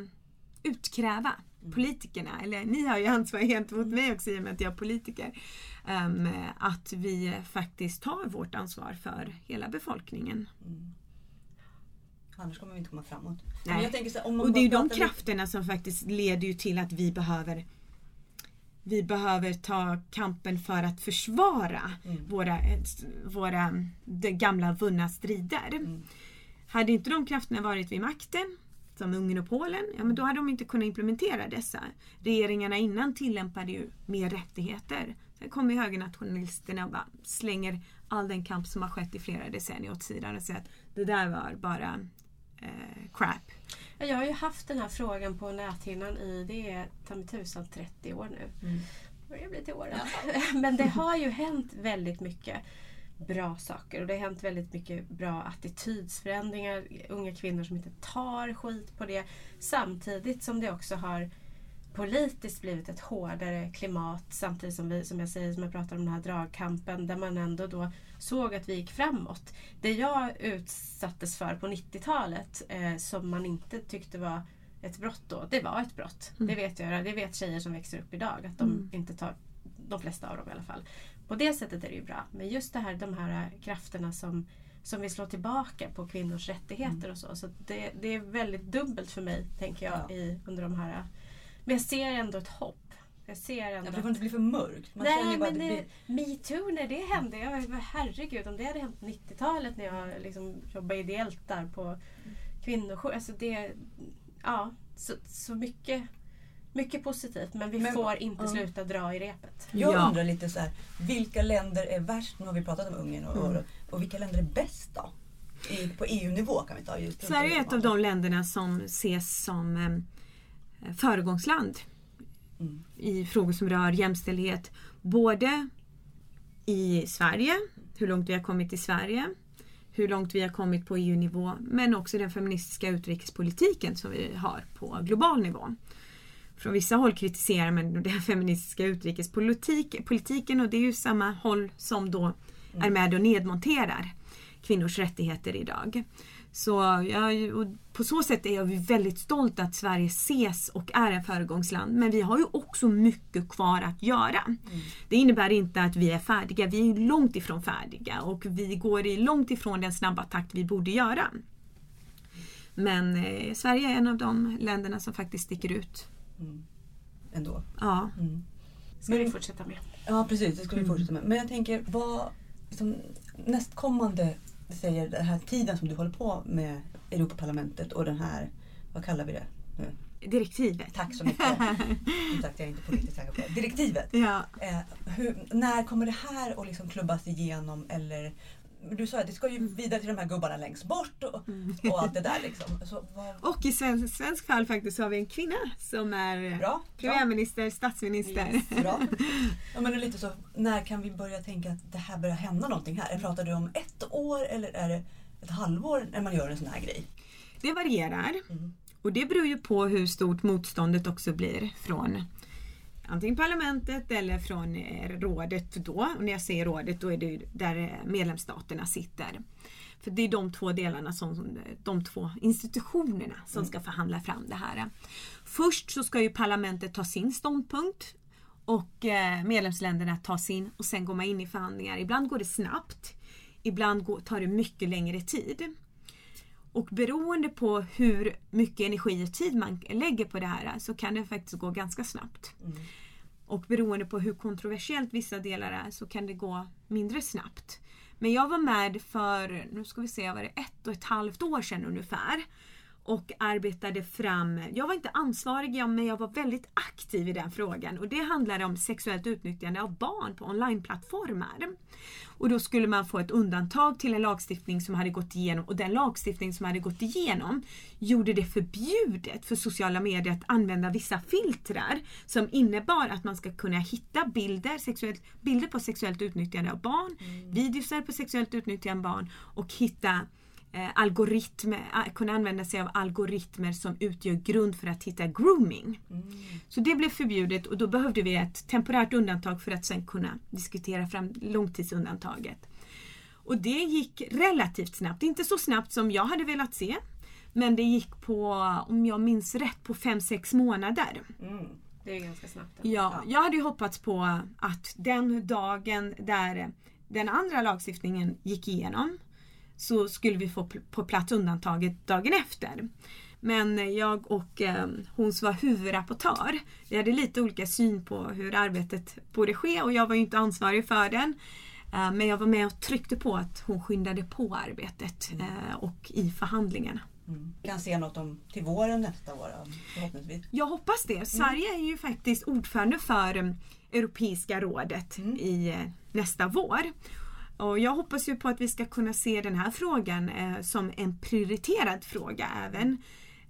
utkräva politikerna, eller ni har ju ansvar gentemot mig också i och med att jag är politiker, ehm, att vi faktiskt tar vårt ansvar för hela befolkningen. Mm. Annars kommer vi inte komma framåt. Nej. Men jag tänker så här, om man Och det är ju de pratar lite- krafterna som faktiskt leder till att vi behöver vi behöver ta kampen för att försvara Mm. våra, våra de gamla vunna strider. Mm. Hade inte de krafterna varit vid makten, som Ungern och Polen, ja, men då hade de inte kunnat implementera dessa. Regeringarna innan tillämpade ju mer rättigheter. Sen kommer högernationalisterna och bara slänger all den kamp som har skett i flera decennier åt sidan och säger att det där var bara eh, crap. Ja, Jag har ju haft den här frågan på näthinnan i, det är ta mig tusan 30 år nu. Mm. börjar bli till åren. Men det har ju hänt väldigt mycket bra saker och det har hänt väldigt mycket bra attitydsförändringar. Unga kvinnor som inte tar skit på det. Samtidigt som det också har politiskt blivit ett hårdare klimat samtidigt som vi, som jag säger, som jag pratar om den här dragkampen där man ändå då såg att vi gick framåt. Det jag utsattes för på 90-talet eh, som man inte tyckte var ett brott då, det var ett brott. Mm. Det vet jag, det vet tjejer som växer upp idag att de Mm. inte tar, de flesta av dem i alla fall. På det sättet är det ju bra. Men just det här, de här krafterna som, som vill slå tillbaka på kvinnors rättigheter Mm. och så. Så det, det är väldigt dubbelt för mig, tänker jag, Ja. i, under de här... Men jag ser ändå ett hopp. Jag ser ändå... Ja, för det får inte bli för mörkt. Man känner Nej men det, blir... metoo när det hände, jag, var- herregud om det hade hänt på 90-talet när jag liksom jobbade ideellt där på kvinnojour. Alltså det, ja, så, så mycket, mycket positivt men vi Men- får inte ja. sluta dra i repet. Jag Ja. undrar lite så här, vilka länder är värst? Nu har vi pratat om Ungern och, Mm. och, och vilka länder är bäst då? I, på EU-nivå kan vi ta just Sverige är ett av de länderna som ses som eh, föregångsland Mm. i frågor som rör jämställdhet. Både i Sverige, hur långt vi har kommit i Sverige, hur långt vi har kommit på EU-nivå, men också den feministiska utrikespolitiken som vi har på global nivå. Från vissa håll kritiserar man den feministiska utrikespolitiken och det är ju samma håll som då är med och nedmonterar kvinnors rättigheter idag. Så jag, och på så sätt är jag väldigt stolt att Sverige ses och är en föregångsland. Men vi har ju också mycket kvar att göra. Det innebär inte att vi är färdiga. Vi är långt ifrån färdiga och vi går i långt ifrån den snabba takt vi borde göra. Men eh, Sverige är en av de länderna som faktiskt sticker ut. Mm. Ändå. Ja. Mm. Ska vi fortsätta med. Ja precis, det ska vi Mm. fortsätta med. Men jag tänker, vad liksom, nästkommande, säger den här tiden som du håller på med Europaparlamentet och den här, vad kallar vi det nu? direktivet. Tack så mycket. Sagt, jag är inte politiskt engagerad. Direktivet. Ja. Eh, hur, när kommer det här att liksom klubbas igenom eller du sa att det ska ju vidare till de här gubbarna längst bort och, och allt det där. Liksom. Så, vad... Och i svensk, svensk fall faktiskt har vi en kvinna som är Bra, premiärminister, statsminister. Yes, bra. Ja, men lite så, när kan vi börja tänka att det här börjar hända någonting här? Pratar du om ett år eller är det ett halvår när man gör en sån här grej? Det varierar. Mm. Och det beror ju på hur stort motståndet också blir från antingen parlamentet eller från eh, rådet då. Och när jag säger rådet då är det där eh, medlemsstaterna sitter. För det är de två delarna, som, de två institutionerna som ska förhandla fram det här. Först så ska ju parlamentet ta sin ståndpunkt och eh, medlemsländerna ta sin och sen går man in i förhandlingar. Ibland går det snabbt, ibland tar det mycket längre tid. Och beroende på hur mycket energi och tid man lägger på det här så kan det faktiskt gå ganska snabbt. Mm. Och beroende på hur kontroversiellt vissa delar är så kan det gå mindre snabbt. Men jag var med för, nu ska vi se, var det ett och ett halvt år sedan ungefär. Och arbetade fram, jag var inte ansvarig men jag var väldigt aktiv i den frågan. Och det handlade om sexuellt utnyttjande av barn på onlineplattformar. Och då skulle man få ett undantag till en lagstiftning som hade gått igenom och den lagstiftning som hade gått igenom gjorde det förbjudet för sociala medier att använda vissa filtrar som innebar att man ska kunna hitta bilder, sexuellt, bilder på sexuellt utnyttjande av barn, mm. videosar på sexuellt utnyttjande av barn och hitta algoritmer, eh, kunna använda sig av algoritmer som utgör grund för att hitta grooming. Mm. Så det blev förbjudet och då behövde vi ett temporärt undantag för att sen kunna diskutera fram långtidsundantaget. Och det gick relativt snabbt, inte så snabbt som jag hade velat se. Men det gick på, om jag minns rätt, på 5-6 månader. Mm. Det är ganska snabbt. Ja, jag hade ju hoppats på att den dagen där den andra lagstiftningen gick igenom så skulle vi få på plats undantaget dagen efter. Men jag och eh, hon som var huvudrapportör, vi hade lite olika syn på hur arbetet borde ske och jag var ju inte ansvarig för den. Eh, men jag var med och tryckte på att hon skyndade på arbetet eh, och i förhandlingarna. Mm. kan se något om till våren nästa år förhoppningsvis. Jag hoppas det. Sverige är ju faktiskt ordförande för Europeiska rådet Mm. i nästa vår. Och jag hoppas ju på att vi ska kunna se den här frågan eh, som en prioriterad fråga även.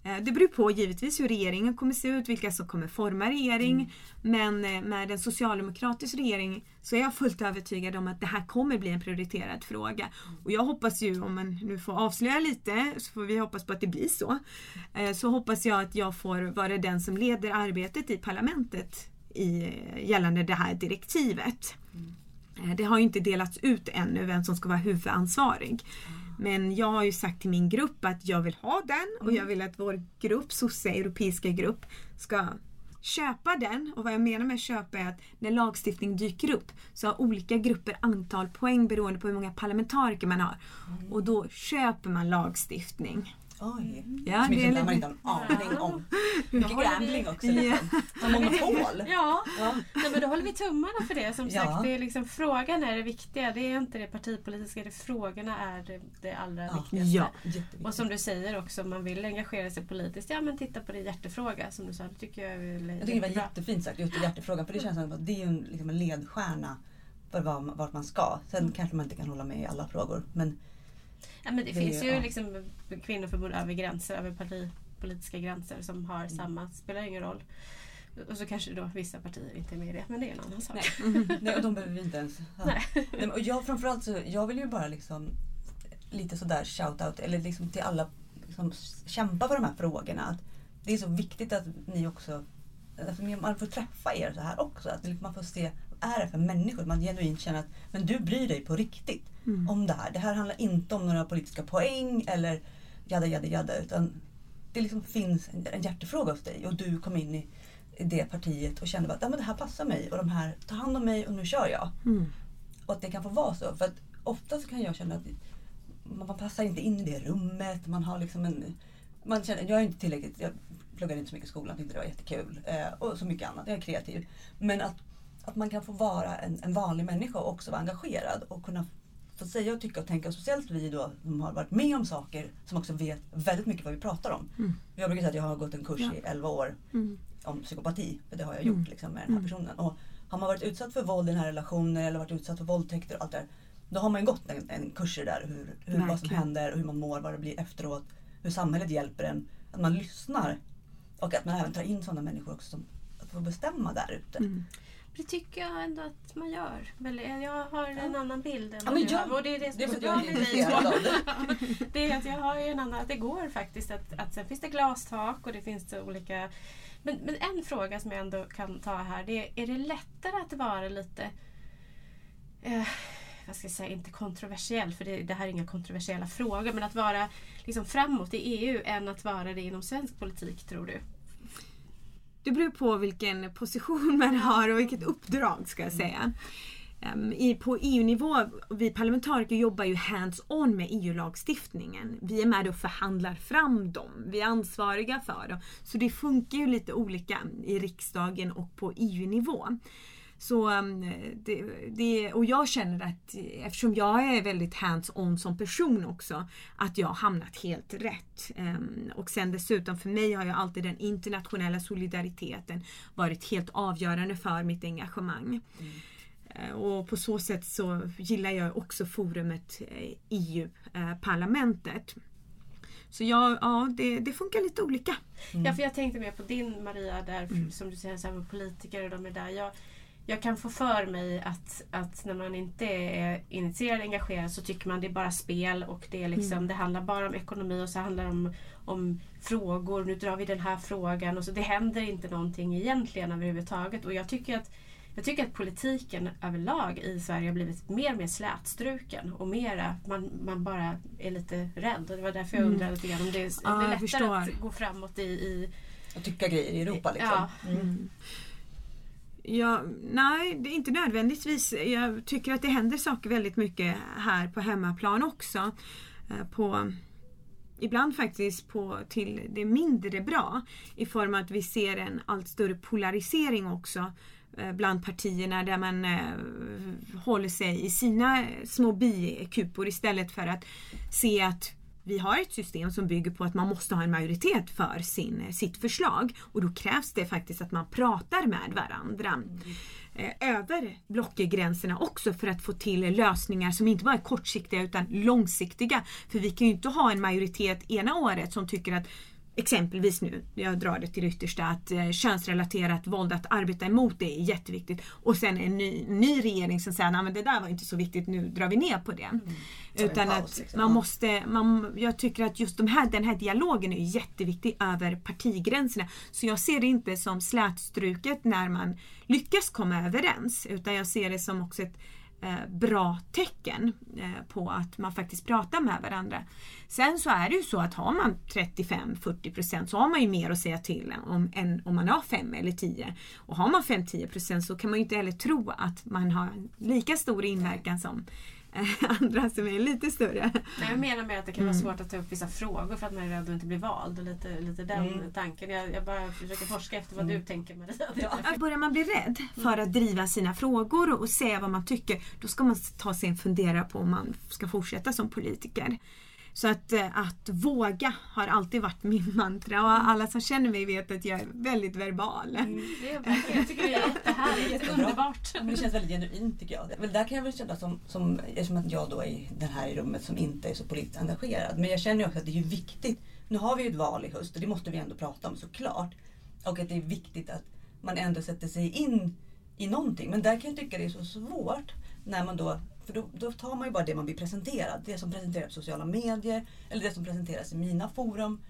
Eh, det beror på givetvis hur regeringen kommer se ut, vilka som kommer forma regering. Men eh, med en socialdemokratisk regering så är jag fullt övertygad om att det här kommer bli en prioriterad fråga. Och jag hoppas ju, om man nu får avslöja lite, så får vi hoppas på att det blir så. Eh, så hoppas jag att jag får vara den som leder arbetet i parlamentet i, eh, gällande det här direktivet. Eh, Det har ju inte delats ut ännu vem som ska vara huvudansvarig. Men jag har ju sagt till min grupp att jag vill ha den och jag vill att vår grupp, SOSSE, europeiska grupp, ska köpa den. Och vad jag menar med köpa är att när lagstiftning dyker upp så har olika grupper antal poäng beroende på hur många parlamentariker man har. Och då köper man lagstiftning. Oj. Ja, Som det är inte, man lite... inte har en aning om. Mycket vi- gambling också. Ja. Liksom. Som monopol. Ja, Ja. Nej, men då håller vi tummarna för det. Som Ja. sagt, det är liksom, frågan är det viktiga. Det är inte det partipolitiska. Det frågorna är det, det allra Ja. viktigaste. Ja. Och som du säger också, om man vill engagera sig politiskt, ja men titta på din hjärtefråga som du sa. Det tycker jag är Jag tycker det var jättefint sagt, just i hjärtefrågan. För det känns som att det är ju en, liksom en ledstjärna för var, vart man ska. Sen kanske man inte kan hålla med i alla frågor. Men Ja, men det, Det finns ju ja. liksom kvinnoförbund över gränser, över partipolitiska gränser som har samma, spelar ingen roll. Och så kanske då vissa partier inte är med i det, men det är en annan sak. Nej. Nej, och de behöver vi inte ens... Ja. Nej. Nej, och jag framförallt så, jag vill ju bara liksom lite sådär shout-out, eller liksom till alla som kämpar för de här frågorna. Att det är så viktigt att ni också, alltså man får träffa er så här också. Att liksom man får se, är det för människor? Man genuint känner att men du bryr dig på riktigt Mm. om det här. Det här handlar inte om några politiska poäng eller jada jada jada. Utan det liksom finns en, hjärtefråga hos dig och du kom in i, det partiet och kände att ja, men det här passar mig och de här tar hand om mig och nu kör jag. Mm. Och att det kan få vara så. För att ofta så kan jag känna att man, man passar inte in i det rummet. Man har liksom en... Man känner, jag är inte tillräckligt... Jag pluggade inte så mycket i skolan, tyckte det var jättekul. Eh, och så mycket annat. Jag är kreativ. Men att, att man kan få vara en, en vanlig människa och också vara engagerad och kunna fått säga och tycka och tänka. Och speciellt vi då som har varit med om saker som också vet väldigt mycket vad vi pratar om. Mm. Jag brukar säga att jag har gått en kurs Ja. i 11 år Mm. om psykopati. För det har jag gjort Mm. liksom, med den här Mm. personen. Och har man varit utsatt för våld i den här relationen eller varit utsatt för våldtäkter och allt det där. Då har man ju gått en, en kurs i det där. Hur, hur, vad som händer och hur man mår, vad det blir efteråt. Hur samhället hjälper en. Att man lyssnar. Och att man även tar in sådana människor också som att få bestämma där ute. Mm. Det tycker jag ändå att man gör. Jag har en annan bild än Ja, men jag-. Och det är det som Det är av det. Är att jag har en annan, att det går faktiskt att, att sen finns det glastak och det finns olika men, men en fråga som jag ändå kan ta här det är, är det lättare att vara lite eh, vad ska jag säga, inte kontroversiell för det, det här är inga kontroversiella frågor men att vara liksom framåt i EU än att vara det inom svensk politik tror du? Det beror på vilken position man har och vilket uppdrag ska jag säga. Ehm, I, på EU-nivå, vi parlamentariker jobbar ju hands-on med EU-lagstiftningen. Vi är med och förhandlar fram dem. Vi är ansvariga för dem. Så det funkar ju lite olika i riksdagen och på EU-nivå. Så, ehm, det, det, och jag känner att eftersom jag är väldigt hands-on som person också att jag har hamnat helt rätt. Ehm, Och sen dessutom för mig har ju alltid den internationella solidariteten varit helt avgörande för mitt engagemang. Eh, Och på så sätt så gillar jag också forumet eh, EU-parlamentet. Så ja, ja det, det funkar lite olika. Ja, för jag tänkte mer på din Maria där, Mm. som du säger, så här med politiker och de är där. Jag, jag kan få för mig att, att när man inte är initierad engagerad så tycker man det är bara spel och det, är liksom, Mm. det handlar bara om ekonomi och så handlar det om, om frågor. Nu drar vi den här frågan och så det händer inte någonting egentligen överhuvudtaget. Och jag tycker att jag tycker att politiken överlag i Sverige har blivit mer och mer slätstruken och mera, man, man bara är lite rädd. Och det var därför jag Mm. undrade lite grann om det är, Ja, det är lättare att gå framåt i, i Och tycka grejer i Europa liksom. Ja. Mm. Ja, nej, det är inte nödvändigtvis. Jag tycker att det händer saker väldigt mycket här på hemmaplan också. Eh, på, ibland faktiskt på, till det mindre bra i form av att vi ser en allt större polarisering också eh, bland partierna där man eh, håller sig i sina små bikupor istället för att se att vi har ett system som bygger på att man måste ha en majoritet för sin, eh, sitt förslag och då krävs det faktiskt att man pratar med varandra Mm. över blockgränserna också för att få till lösningar som inte bara är kortsiktiga utan långsiktiga. För vi kan ju inte ha en majoritet ena året som tycker att Exempelvis nu, jag drar det till det yttersta, att eh, könsrelaterat våld, att arbeta emot det är jätteviktigt. Och sen en ny, ny regering som säger att det där var inte så viktigt, nu drar vi ner på det. En Utan paus, att liksom. man måste, man, jag tycker att just de här, den här dialogen är jätteviktig över partigränserna. Så jag ser det inte som slätstruket när man lyckas komma överens utan jag ser det som också ett Eh, bra tecken eh, på att man faktiskt pratar med varandra. Sen så är det ju så att har man 35-40% så har man ju mer att säga till om än om man har 5 eller 10. Och har man 5-10% så kan man ju inte heller tro att man har lika stor inverkan som andra som är lite större. Nej, jag menar med att det kan vara Mm. svårt att ta upp vissa frågor för att man är rädd att inte bli vald. Och lite, lite den Mm. tanken. Jag, jag bara försöker forska efter vad Mm. du tänker Maria. Ja. Börjar man bli rädd för att driva sina frågor och säga vad man tycker, då ska man ta sig en fundera på om man ska fortsätta som politiker. Så att, eh, att våga har alltid varit min mantra och alla som känner mig vet att jag är väldigt verbal. Mm. Det är jag tycker det är jättehärligt. Jättebra. Underbart. Ja, men det känns väldigt genuint tycker jag. Men där kan jag väl känna som, som, eftersom att jag då är den här i rummet som inte är så politiskt engagerad. Men jag känner ju också att det är viktigt. Nu har vi ju ett val i höst och det måste vi ändå prata om såklart. Och att det är viktigt att man ändå sätter sig in i någonting. Men där kan jag tycka det är så svårt när man då för då, då tar man ju bara det man blir presenterad. Det som presenteras på sociala medier eller det som presenteras i mina forum.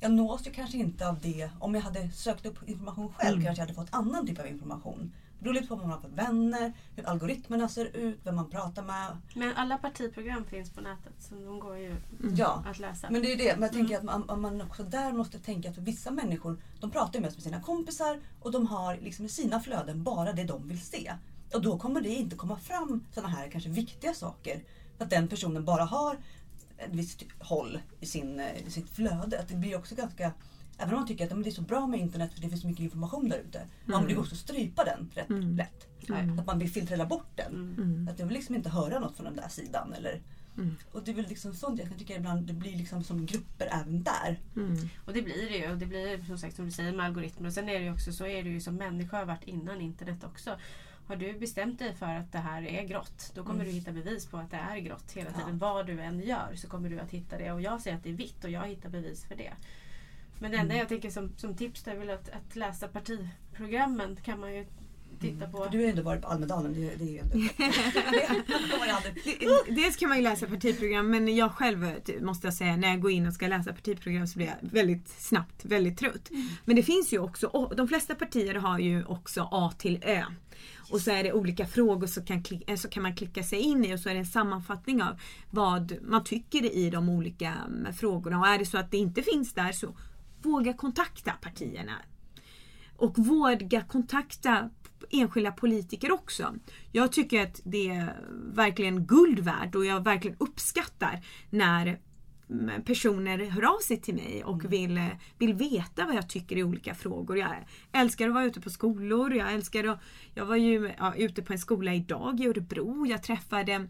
Jag nås ju kanske inte av det. Om jag hade sökt upp information själv Mm. kanske jag hade fått annan typ av information. Det beror lite på vad man har för vänner, hur algoritmerna ser ut, vem man pratar med. Men alla partiprogram finns på nätet så de går ju Ja, att läsa. men det är det. Men jag tänker att man, man också där måste tänka att för vissa människor, de pratar ju mest med sina kompisar och de har liksom i sina flöden bara det de vill se. Och då kommer det inte komma fram sådana här kanske viktiga saker. Att den personen bara har ett visst håll i, sin, eh, i sitt flöde. Att det blir också ganska Även om man tycker att det är så bra med internet för det finns så mycket information där ute. Mm. men det går också att strypa den rätt Mm. lätt. Mm. Att man vill filtrera bort den. Mm. Mm. Att jag vill liksom inte höra något från den där sidan. Eller, Mm. och det är väl liksom sånt jag kan tycka ibland det blir liksom som grupper även där. Mm. Och det blir det ju. Och det blir som sagt som du säger med algoritmer. Och sen är det ju också så är det ju som människa har varit innan internet också. Har du bestämt dig för att det här är grått, då kommer Mm. du hitta bevis på att det är grått hela Ja. tiden. Vad du än gör så kommer du att hitta det. Och jag säger att det är vitt och jag hittar bevis för det. Men det enda Mm. jag tänker som, som tips är väl att, att läsa partiprogrammen kan man ju titta på. Du har ju ändå varit på Almedalen. Det, det är ju ändå... Dels kan man ju läsa partiprogram men jag själv eh, måste jag säga när jag går in och ska läsa partiprogram så blir jag väldigt snabbt väldigt trött. Men det finns ju också, de flesta partier har ju också A till Ö. Och så är det olika frågor så kan, eh, så kan man klicka sig in i och så är det en sammanfattning av vad man tycker i de olika mm, frågorna. Och är det så att det inte finns där så våga kontakta partierna. Och våga kontakta enskilda politiker också. Jag tycker att det är verkligen guld värt och jag verkligen uppskattar när mm, personer hör av sig till mig och vill, eh, vill veta vad jag tycker i olika frågor. Jag älskar att vara ute på skolor. Jag älskar att, Jag var ju ja, ute på en skola idag i Örebro. Jag träffade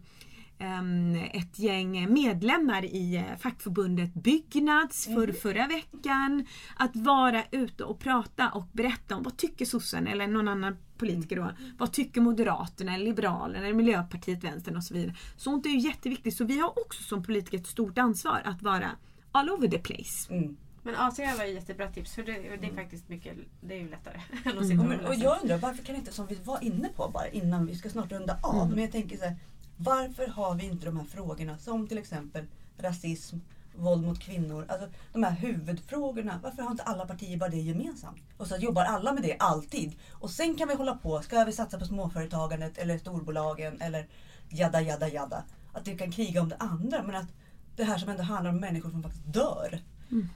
ett gäng medlemmar i eh, fackförbundet Byggnads för förra veckan. Att vara ute och prata och berätta om vad tycker sossen eller någon annan politiker då. Vad tycker Moderaterna, Liberalerna, eller Miljöpartiet, Vänstern och så vidare. Sånt är ju jätteviktigt så vi har också som politiker ett stort ansvar att vara all over the place. Mm. Men ACA var ju jättebra tips för det, det är faktiskt mycket, det är ju lättare än att se Mm. Och, en men, och jag undrar varför kan inte, som vi var inne på bara innan, vi ska snart runda av, Mm. men jag tänker så här, varför har vi inte de här frågorna som till exempel rasism, våld mot kvinnor, alltså de här huvudfrågorna. Varför har inte alla partier bara det gemensamt? Och så jobbar alla med det alltid. Och sen kan vi hålla på, ska vi satsa på småföretagandet eller storbolagen eller jada jada jada. Att vi kan kriga om det andra men att det här som ändå handlar om människor som faktiskt dör. Mm.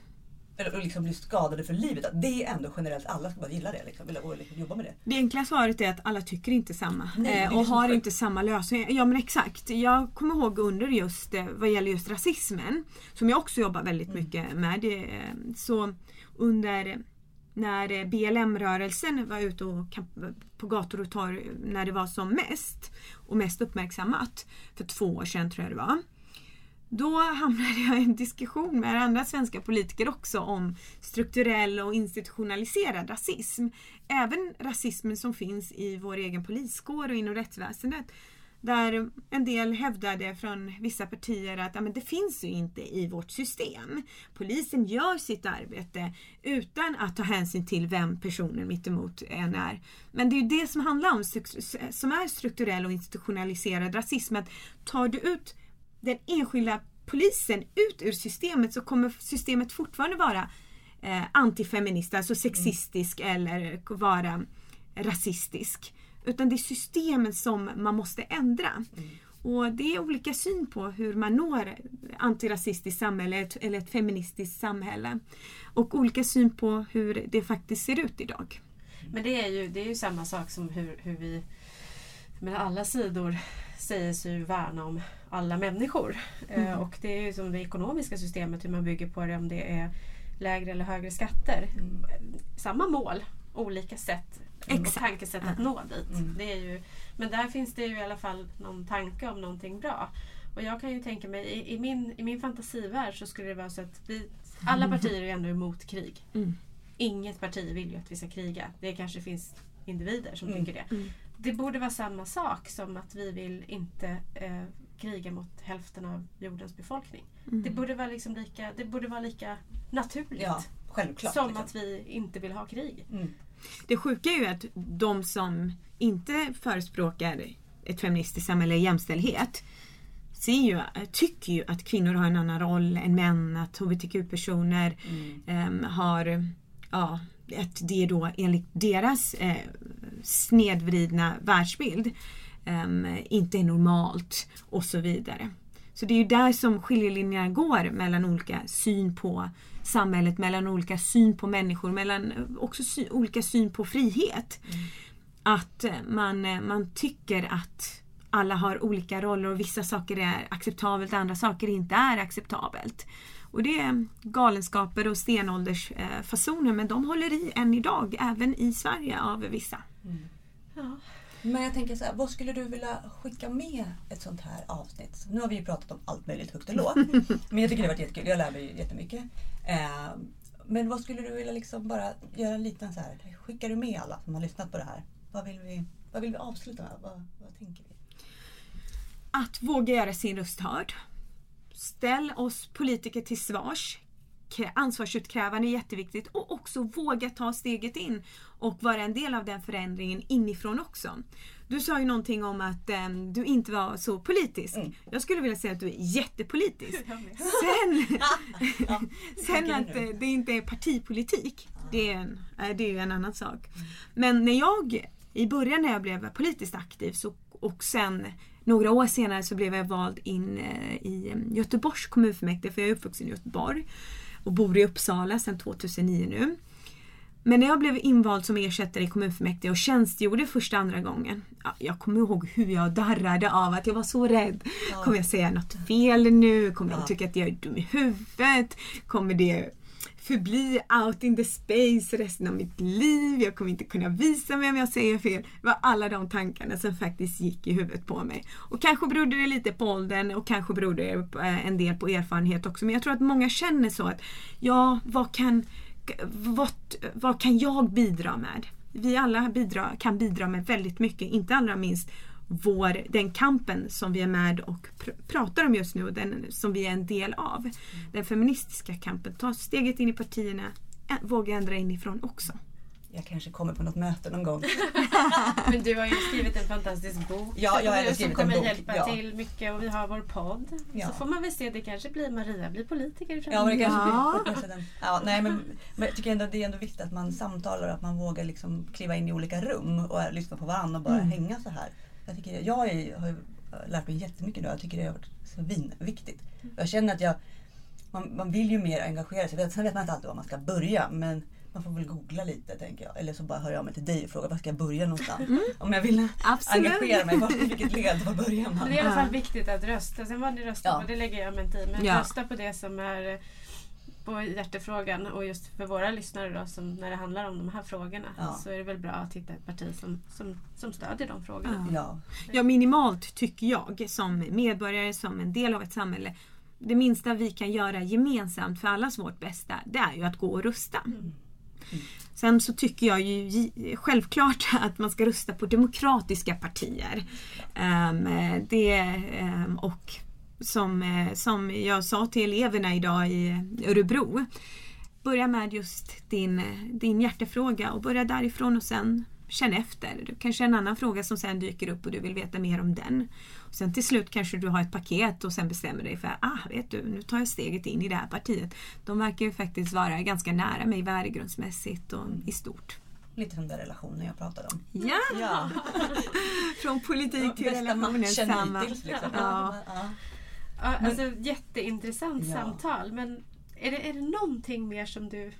Eller och liksom blir skadade för livet. Att det är ändå generellt, alla ska bara gilla det liksom, och liksom jobba med det. Det enkla svaret är att alla tycker inte samma Nej, eh, och har är- inte samma lösning. Ja men exakt. Jag kommer ihåg under just eh, vad gäller just rasismen som jag också jobbar väldigt Mm. mycket med. eh, Så under när BLM-rörelsen var ute och på gator och torg när det var som mest och mest uppmärksammat för två år sedan tror jag det var. Då hamnade jag i en diskussion med andra svenska politiker också om strukturell och institutionaliserad rasism. Även rasismen som finns i vår egen poliskår och inom rättsväsendet. Där en del hävdade från vissa partier att ja, men det finns ju inte i vårt system. Polisen gör sitt arbete utan att ta hänsyn till vem personen mittemot än är. Men det är ju det som handlar om, som är strukturell och institutionaliserad rasism. Att tar du ut den enskilda polisen ut ur systemet så kommer systemet fortfarande vara eh, antifeminist, alltså sexistisk eller vara rasistisk. Utan det är systemet som man måste ändra. Och det är olika syn på hur man når antirasistiskt samhälle eller ett feministiskt samhälle. Och olika syn på hur det faktiskt ser ut idag. Men det är ju, det är ju samma sak som hur, hur vi men alla sidor säger sig ju värna om alla människor. Eh, Mm. och det är ju som det ekonomiska systemet, hur man bygger på det, om det är lägre eller högre skatter. Mm. Samma mål, olika sätt och Exakt. tankesätt att Ja. nå dit. Mm. Det är ju, men där finns det ju i alla fall någon tanke om någonting bra. Och jag kan ju tänka mig, i, i, min, i min fantasivärld så skulle det vara så att vi, alla partier är ändå emot krig. Mm. Inget parti vill ju att vi ska kriga. Det kanske finns individer som Mm. tycker det. Det borde vara samma sak som att vi vill inte eh, kriga mot hälften av jordens befolkning. Mm. Det, borde vara liksom lika, det borde vara lika naturligt Ja, självklart. som liksom. att vi inte vill ha krig. Mm. Det sjuka är ju att de som inte förespråkar ett feministiskt samhälle, jämställdhet, ser ju, tycker ju att kvinnor har en annan roll än män, att hbtq-personer Mm. ehm, har, ja, att det då enligt deras eh, snedvridna världsbild ehm, inte är normalt och så vidare. Så det är ju där som skiljelinjerna går mellan olika syn på samhället, mellan olika syn på människor, mellan eh, också sy- olika syn på frihet. Att eh, man, eh, man tycker att alla har olika roller och vissa saker är acceptabelt, andra saker inte är acceptabelt. Och det är galenskaper och stenåldersfasoner men de håller i än idag, även i Sverige av vissa. Ja. Men jag tänker så här, vad skulle du vilja skicka med ett sånt här avsnitt? Nu har vi ju pratat om allt möjligt högt och lågt. men jag tycker det har varit jättekul. Jag lär mig jättemycket. Eh, men vad skulle du vilja liksom bara göra en liten så här, skickar du med alla som har lyssnat på det här? Vad vill vi, vad vill vi avsluta med? Vad, vad tänker vi? Att våga göra sin röst hörd. Ställ oss politiker till svars. Ansvarsutkrävande är jätteviktigt och också våga ta steget in och vara en del av den förändringen inifrån också. Du sa ju någonting om att em, du inte var så politisk. Mm. Jag skulle vilja säga att du är jättepolitisk. Sen, Ja, sen att nu? det inte är partipolitik, det är, en, det är ju en annan sak. Men när jag, i början när jag blev politiskt aktiv så, och sen några år senare så blev jag vald in eh, i eh, Göteborgs kommunfullmäktige, för jag är uppvuxen i Göteborg och bor i Uppsala sedan 2009 nu. Men när jag blev invald som ersättare i kommunfullmäktige och tjänstgjorde första andra gången. Ja, jag kommer ihåg hur jag darrade av att jag var så rädd. Ja. Kommer jag säga något fel nu? Kommer Ja. de tycka att jag är dum i huvudet? Kommer det förbli out in the space resten av mitt liv? Jag kommer inte kunna visa mig om jag säger fel. Det var alla de tankarna som faktiskt gick i huvudet på mig. Och kanske berodde det lite på åldern och kanske berodde det eh, en del på erfarenhet också. Men jag tror att många känner så att ja, vad kan vad, vad kan jag bidra med? Vi alla bidra, kan bidra med väldigt mycket, inte allra minst vår, den kampen som vi är med och pr pratar om just nu och den som vi är en del av. Den feministiska kampen. Ta steget in i partierna, våga ändra inifrån också. Jag kanske kommer på något möte någon gång. Men du har ju skrivit en fantastisk bok. Ja, jag har som skrivit kommer en bok, hjälpa ja. till mycket och vi har vår podd. Ja. Så får man väl se, det kanske blir Maria blir politiker i Ja, men det framtiden. kanske Ja. blir. Ja, nej, men, men jag tycker ändå att det är ändå viktigt att man samtalar och att man vågar liksom kliva in i olika rum och lyssna på varandra och bara Mm. hänga så här. Jag, tycker, jag är, har ju lärt mig jättemycket idag. Jag tycker det har varit så vinviktigt. Jag känner att jag, man, man vill ju mer engagera sig. Sen vet man inte alltid var man ska börja men man får väl googla lite tänker jag. Eller så bara hör jag mig till dig och frågar var ska jag börja någonstans. Om jag vill Absolut. engagera mig, var, vilket led, var börjar man? Men det är i alla fall viktigt att rösta. Sen vad ni röstar Ja. på, det lägger jag mig inte i. Men Ja. rösta på det som är eh, på hjärtefrågan och just för våra lyssnare då, som när det handlar om de här frågorna Ja. så är det väl bra att hitta ett parti som, som, som stödjer de frågorna. Ja. Ja, minimalt tycker jag som medborgare, som en del av ett samhälle. Det minsta vi kan göra gemensamt för allas vårt bästa, det är ju att gå och rösta. Sen så tycker jag ju självklart att man ska rösta på demokratiska partier. Ehm, det, ehm, och som, eh, som jag sa till eleverna idag i Örebro. Börja med just din, din hjärtefråga och börja därifrån och sen känn efter. Det kanske en annan fråga som sen dyker upp och du vill veta mer om den. Och sen till slut kanske du har ett paket och sen bestämmer dig för ah, vet du, nu tar jag steget in i det här partiet. De verkar ju faktiskt vara ganska nära mig värdegrundsmässigt och i stort. Lite som den relationen jag pratade om. Ja! Ja. Från politik till Bästa relationer. matchen hittills. Liksom. Ja. Ja. Ja, alltså, jätteintressant Ja. samtal. Men är det, är det någonting mer som du...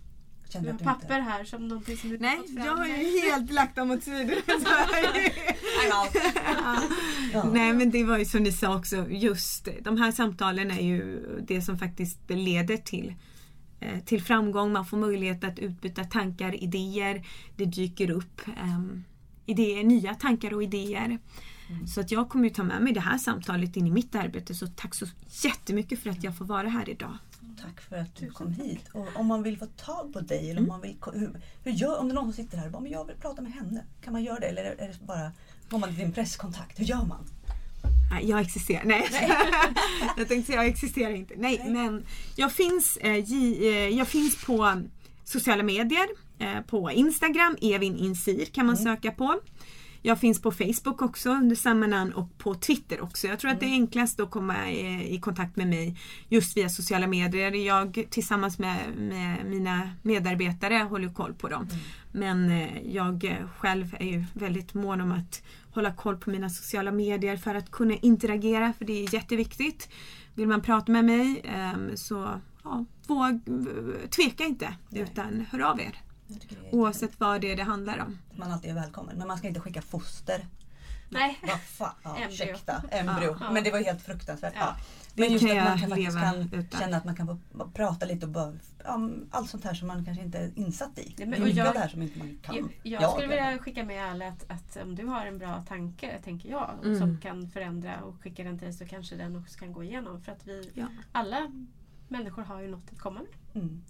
Du Kände har du papper inte... här som någonting som du Nej, fått fram jag har ju helt lagt dem åt sidan. Ja. Nej men det var ju som ni sa också, just de här samtalen är ju det som faktiskt leder till eh, till framgång, man får möjlighet att utbyta tankar, idéer. Det dyker upp um, idéer, nya tankar och idéer. Så att jag kommer ju ta med mig det här samtalet in i mitt arbete. Så tack så jättemycket för att jag får vara här idag. Tack för att du kom hit. Och om man vill få tag på dig, eller om, man vill, hur, hur gör, om det är någon som sitter här och bara, men jag vill prata med henne. Kan man göra det? Eller är det- bara, går man till din presskontakt? Hur gör man? Nej, jag existerar. Nej, jag tänkte säga jag existerar inte. Nej, Nej. men jag finns, eh, eh, jag finns på sociala medier. Eh, på Instagram, Evin Insir kan man söka på. Jag finns på Facebook också under samma namn och på Twitter också. Jag tror att det är enklast att komma i, i kontakt med mig just via sociala medier. Jag tillsammans med, med mina medarbetare håller koll på dem. Men eh, jag eh, själv är ju väldigt mån om att hålla koll på mina sociala medier för att kunna interagera för det är jätteviktigt. Vill man prata med mig ehm, så ja, våg, tveka inte Nej. utan hör av er. Oavsett vad det är det handlar om. Man alltid är välkommen. Men man ska inte skicka foster. Nej. Vad fan, ja, Embryo. ursäkta, embryo. Ja. Men det var helt fruktansvärt. Ja. Men just kan att man kan faktiskt kan utan. känna att man kan prata lite och bara, ja, allt sånt här som man kanske inte är insatt i. Ja, men- och jag- det här som inte man kan. Jag, jag Jag skulle vilja skicka med alla att, att om du har en bra tanke, tänker jag, Mm. som kan förändra och skicka den till dig så kanske den också kan gå igenom. För att vi Ja. alla människor har ju något att komma med. Mm.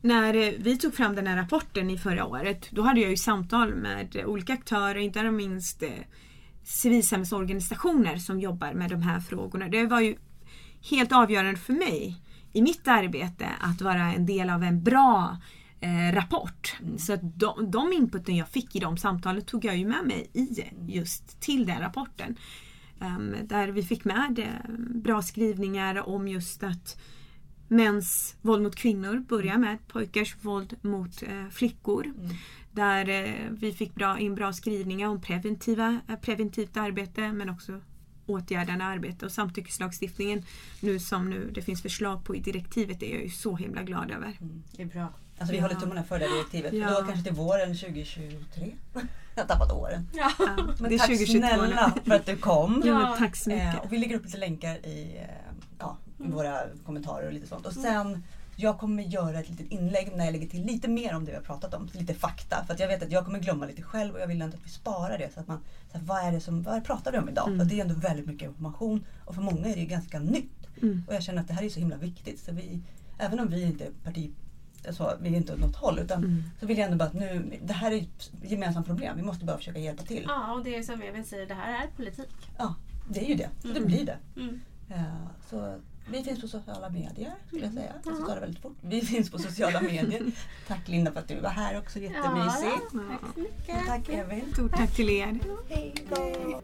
När eh, vi tog fram den här rapporten i förra året, då hade jag ju samtal med olika aktörer, inte minst eh, civilsamhällsorganisationer som jobbar med de här frågorna. Det var ju helt avgörande för mig i mitt arbete att vara en del av en bra eh, rapport. Så att de, de inputen jag fick i de samtalen tog jag ju med mig i just till den rapporten. Ehm, där vi fick med eh, bra skrivningar om just att mäns våld mot kvinnor börjar med pojkars våld mot eh, flickor. Mm. Där eh, vi fick bra, in bra skrivningar om preventiva, eh, preventivt arbete men också åtgärdande arbete och samtyckeslagstiftningen nu som nu det finns förslag på i direktivet är jag ju så himla glad över. Mm. Det är bra. Alltså vi Ja. håller tummarna för det direktivet. Ja. Då kanske till våren 2023. Jag har tappat åren. Ja. Men det är tack 2022 nu. snälla för att du kom. Ja, men tack så mycket. Eh, och vi lägger upp lite länkar i, eh, i Mm. våra kommentarer och lite sånt. Och sen, jag kommer göra ett litet inlägg när jag lägger till lite mer om det vi har pratat om. Lite fakta. För att jag vet att jag kommer glömma lite själv och jag vill ändå att vi sparar det. Så att man, så här, vad är det som, vad pratar vi om idag? Mm. För det är ändå väldigt mycket information och för många är det ju ganska nytt. Mm. Och jag känner att det här är så himla viktigt. Så vi, även om vi inte är parti, alltså, vi är inte åt något håll. Utan Mm. så vill jag ändå bara att nu, det här är ett gemensamt problem. Vi måste bara försöka hjälpa till. ja, och det är som Evin säger, det här är politik. Ja, det är ju det. Det Mm. blir det. Mm. Eh, Så vi finns på sociala medier skulle jag säga. Jag ska det väldigt fort. Vi finns på sociala medier. Tack Linda för att du var här också. Jättemysigt. Ja, tack så mycket. Tack Evin. Stort tack till er. Hej då.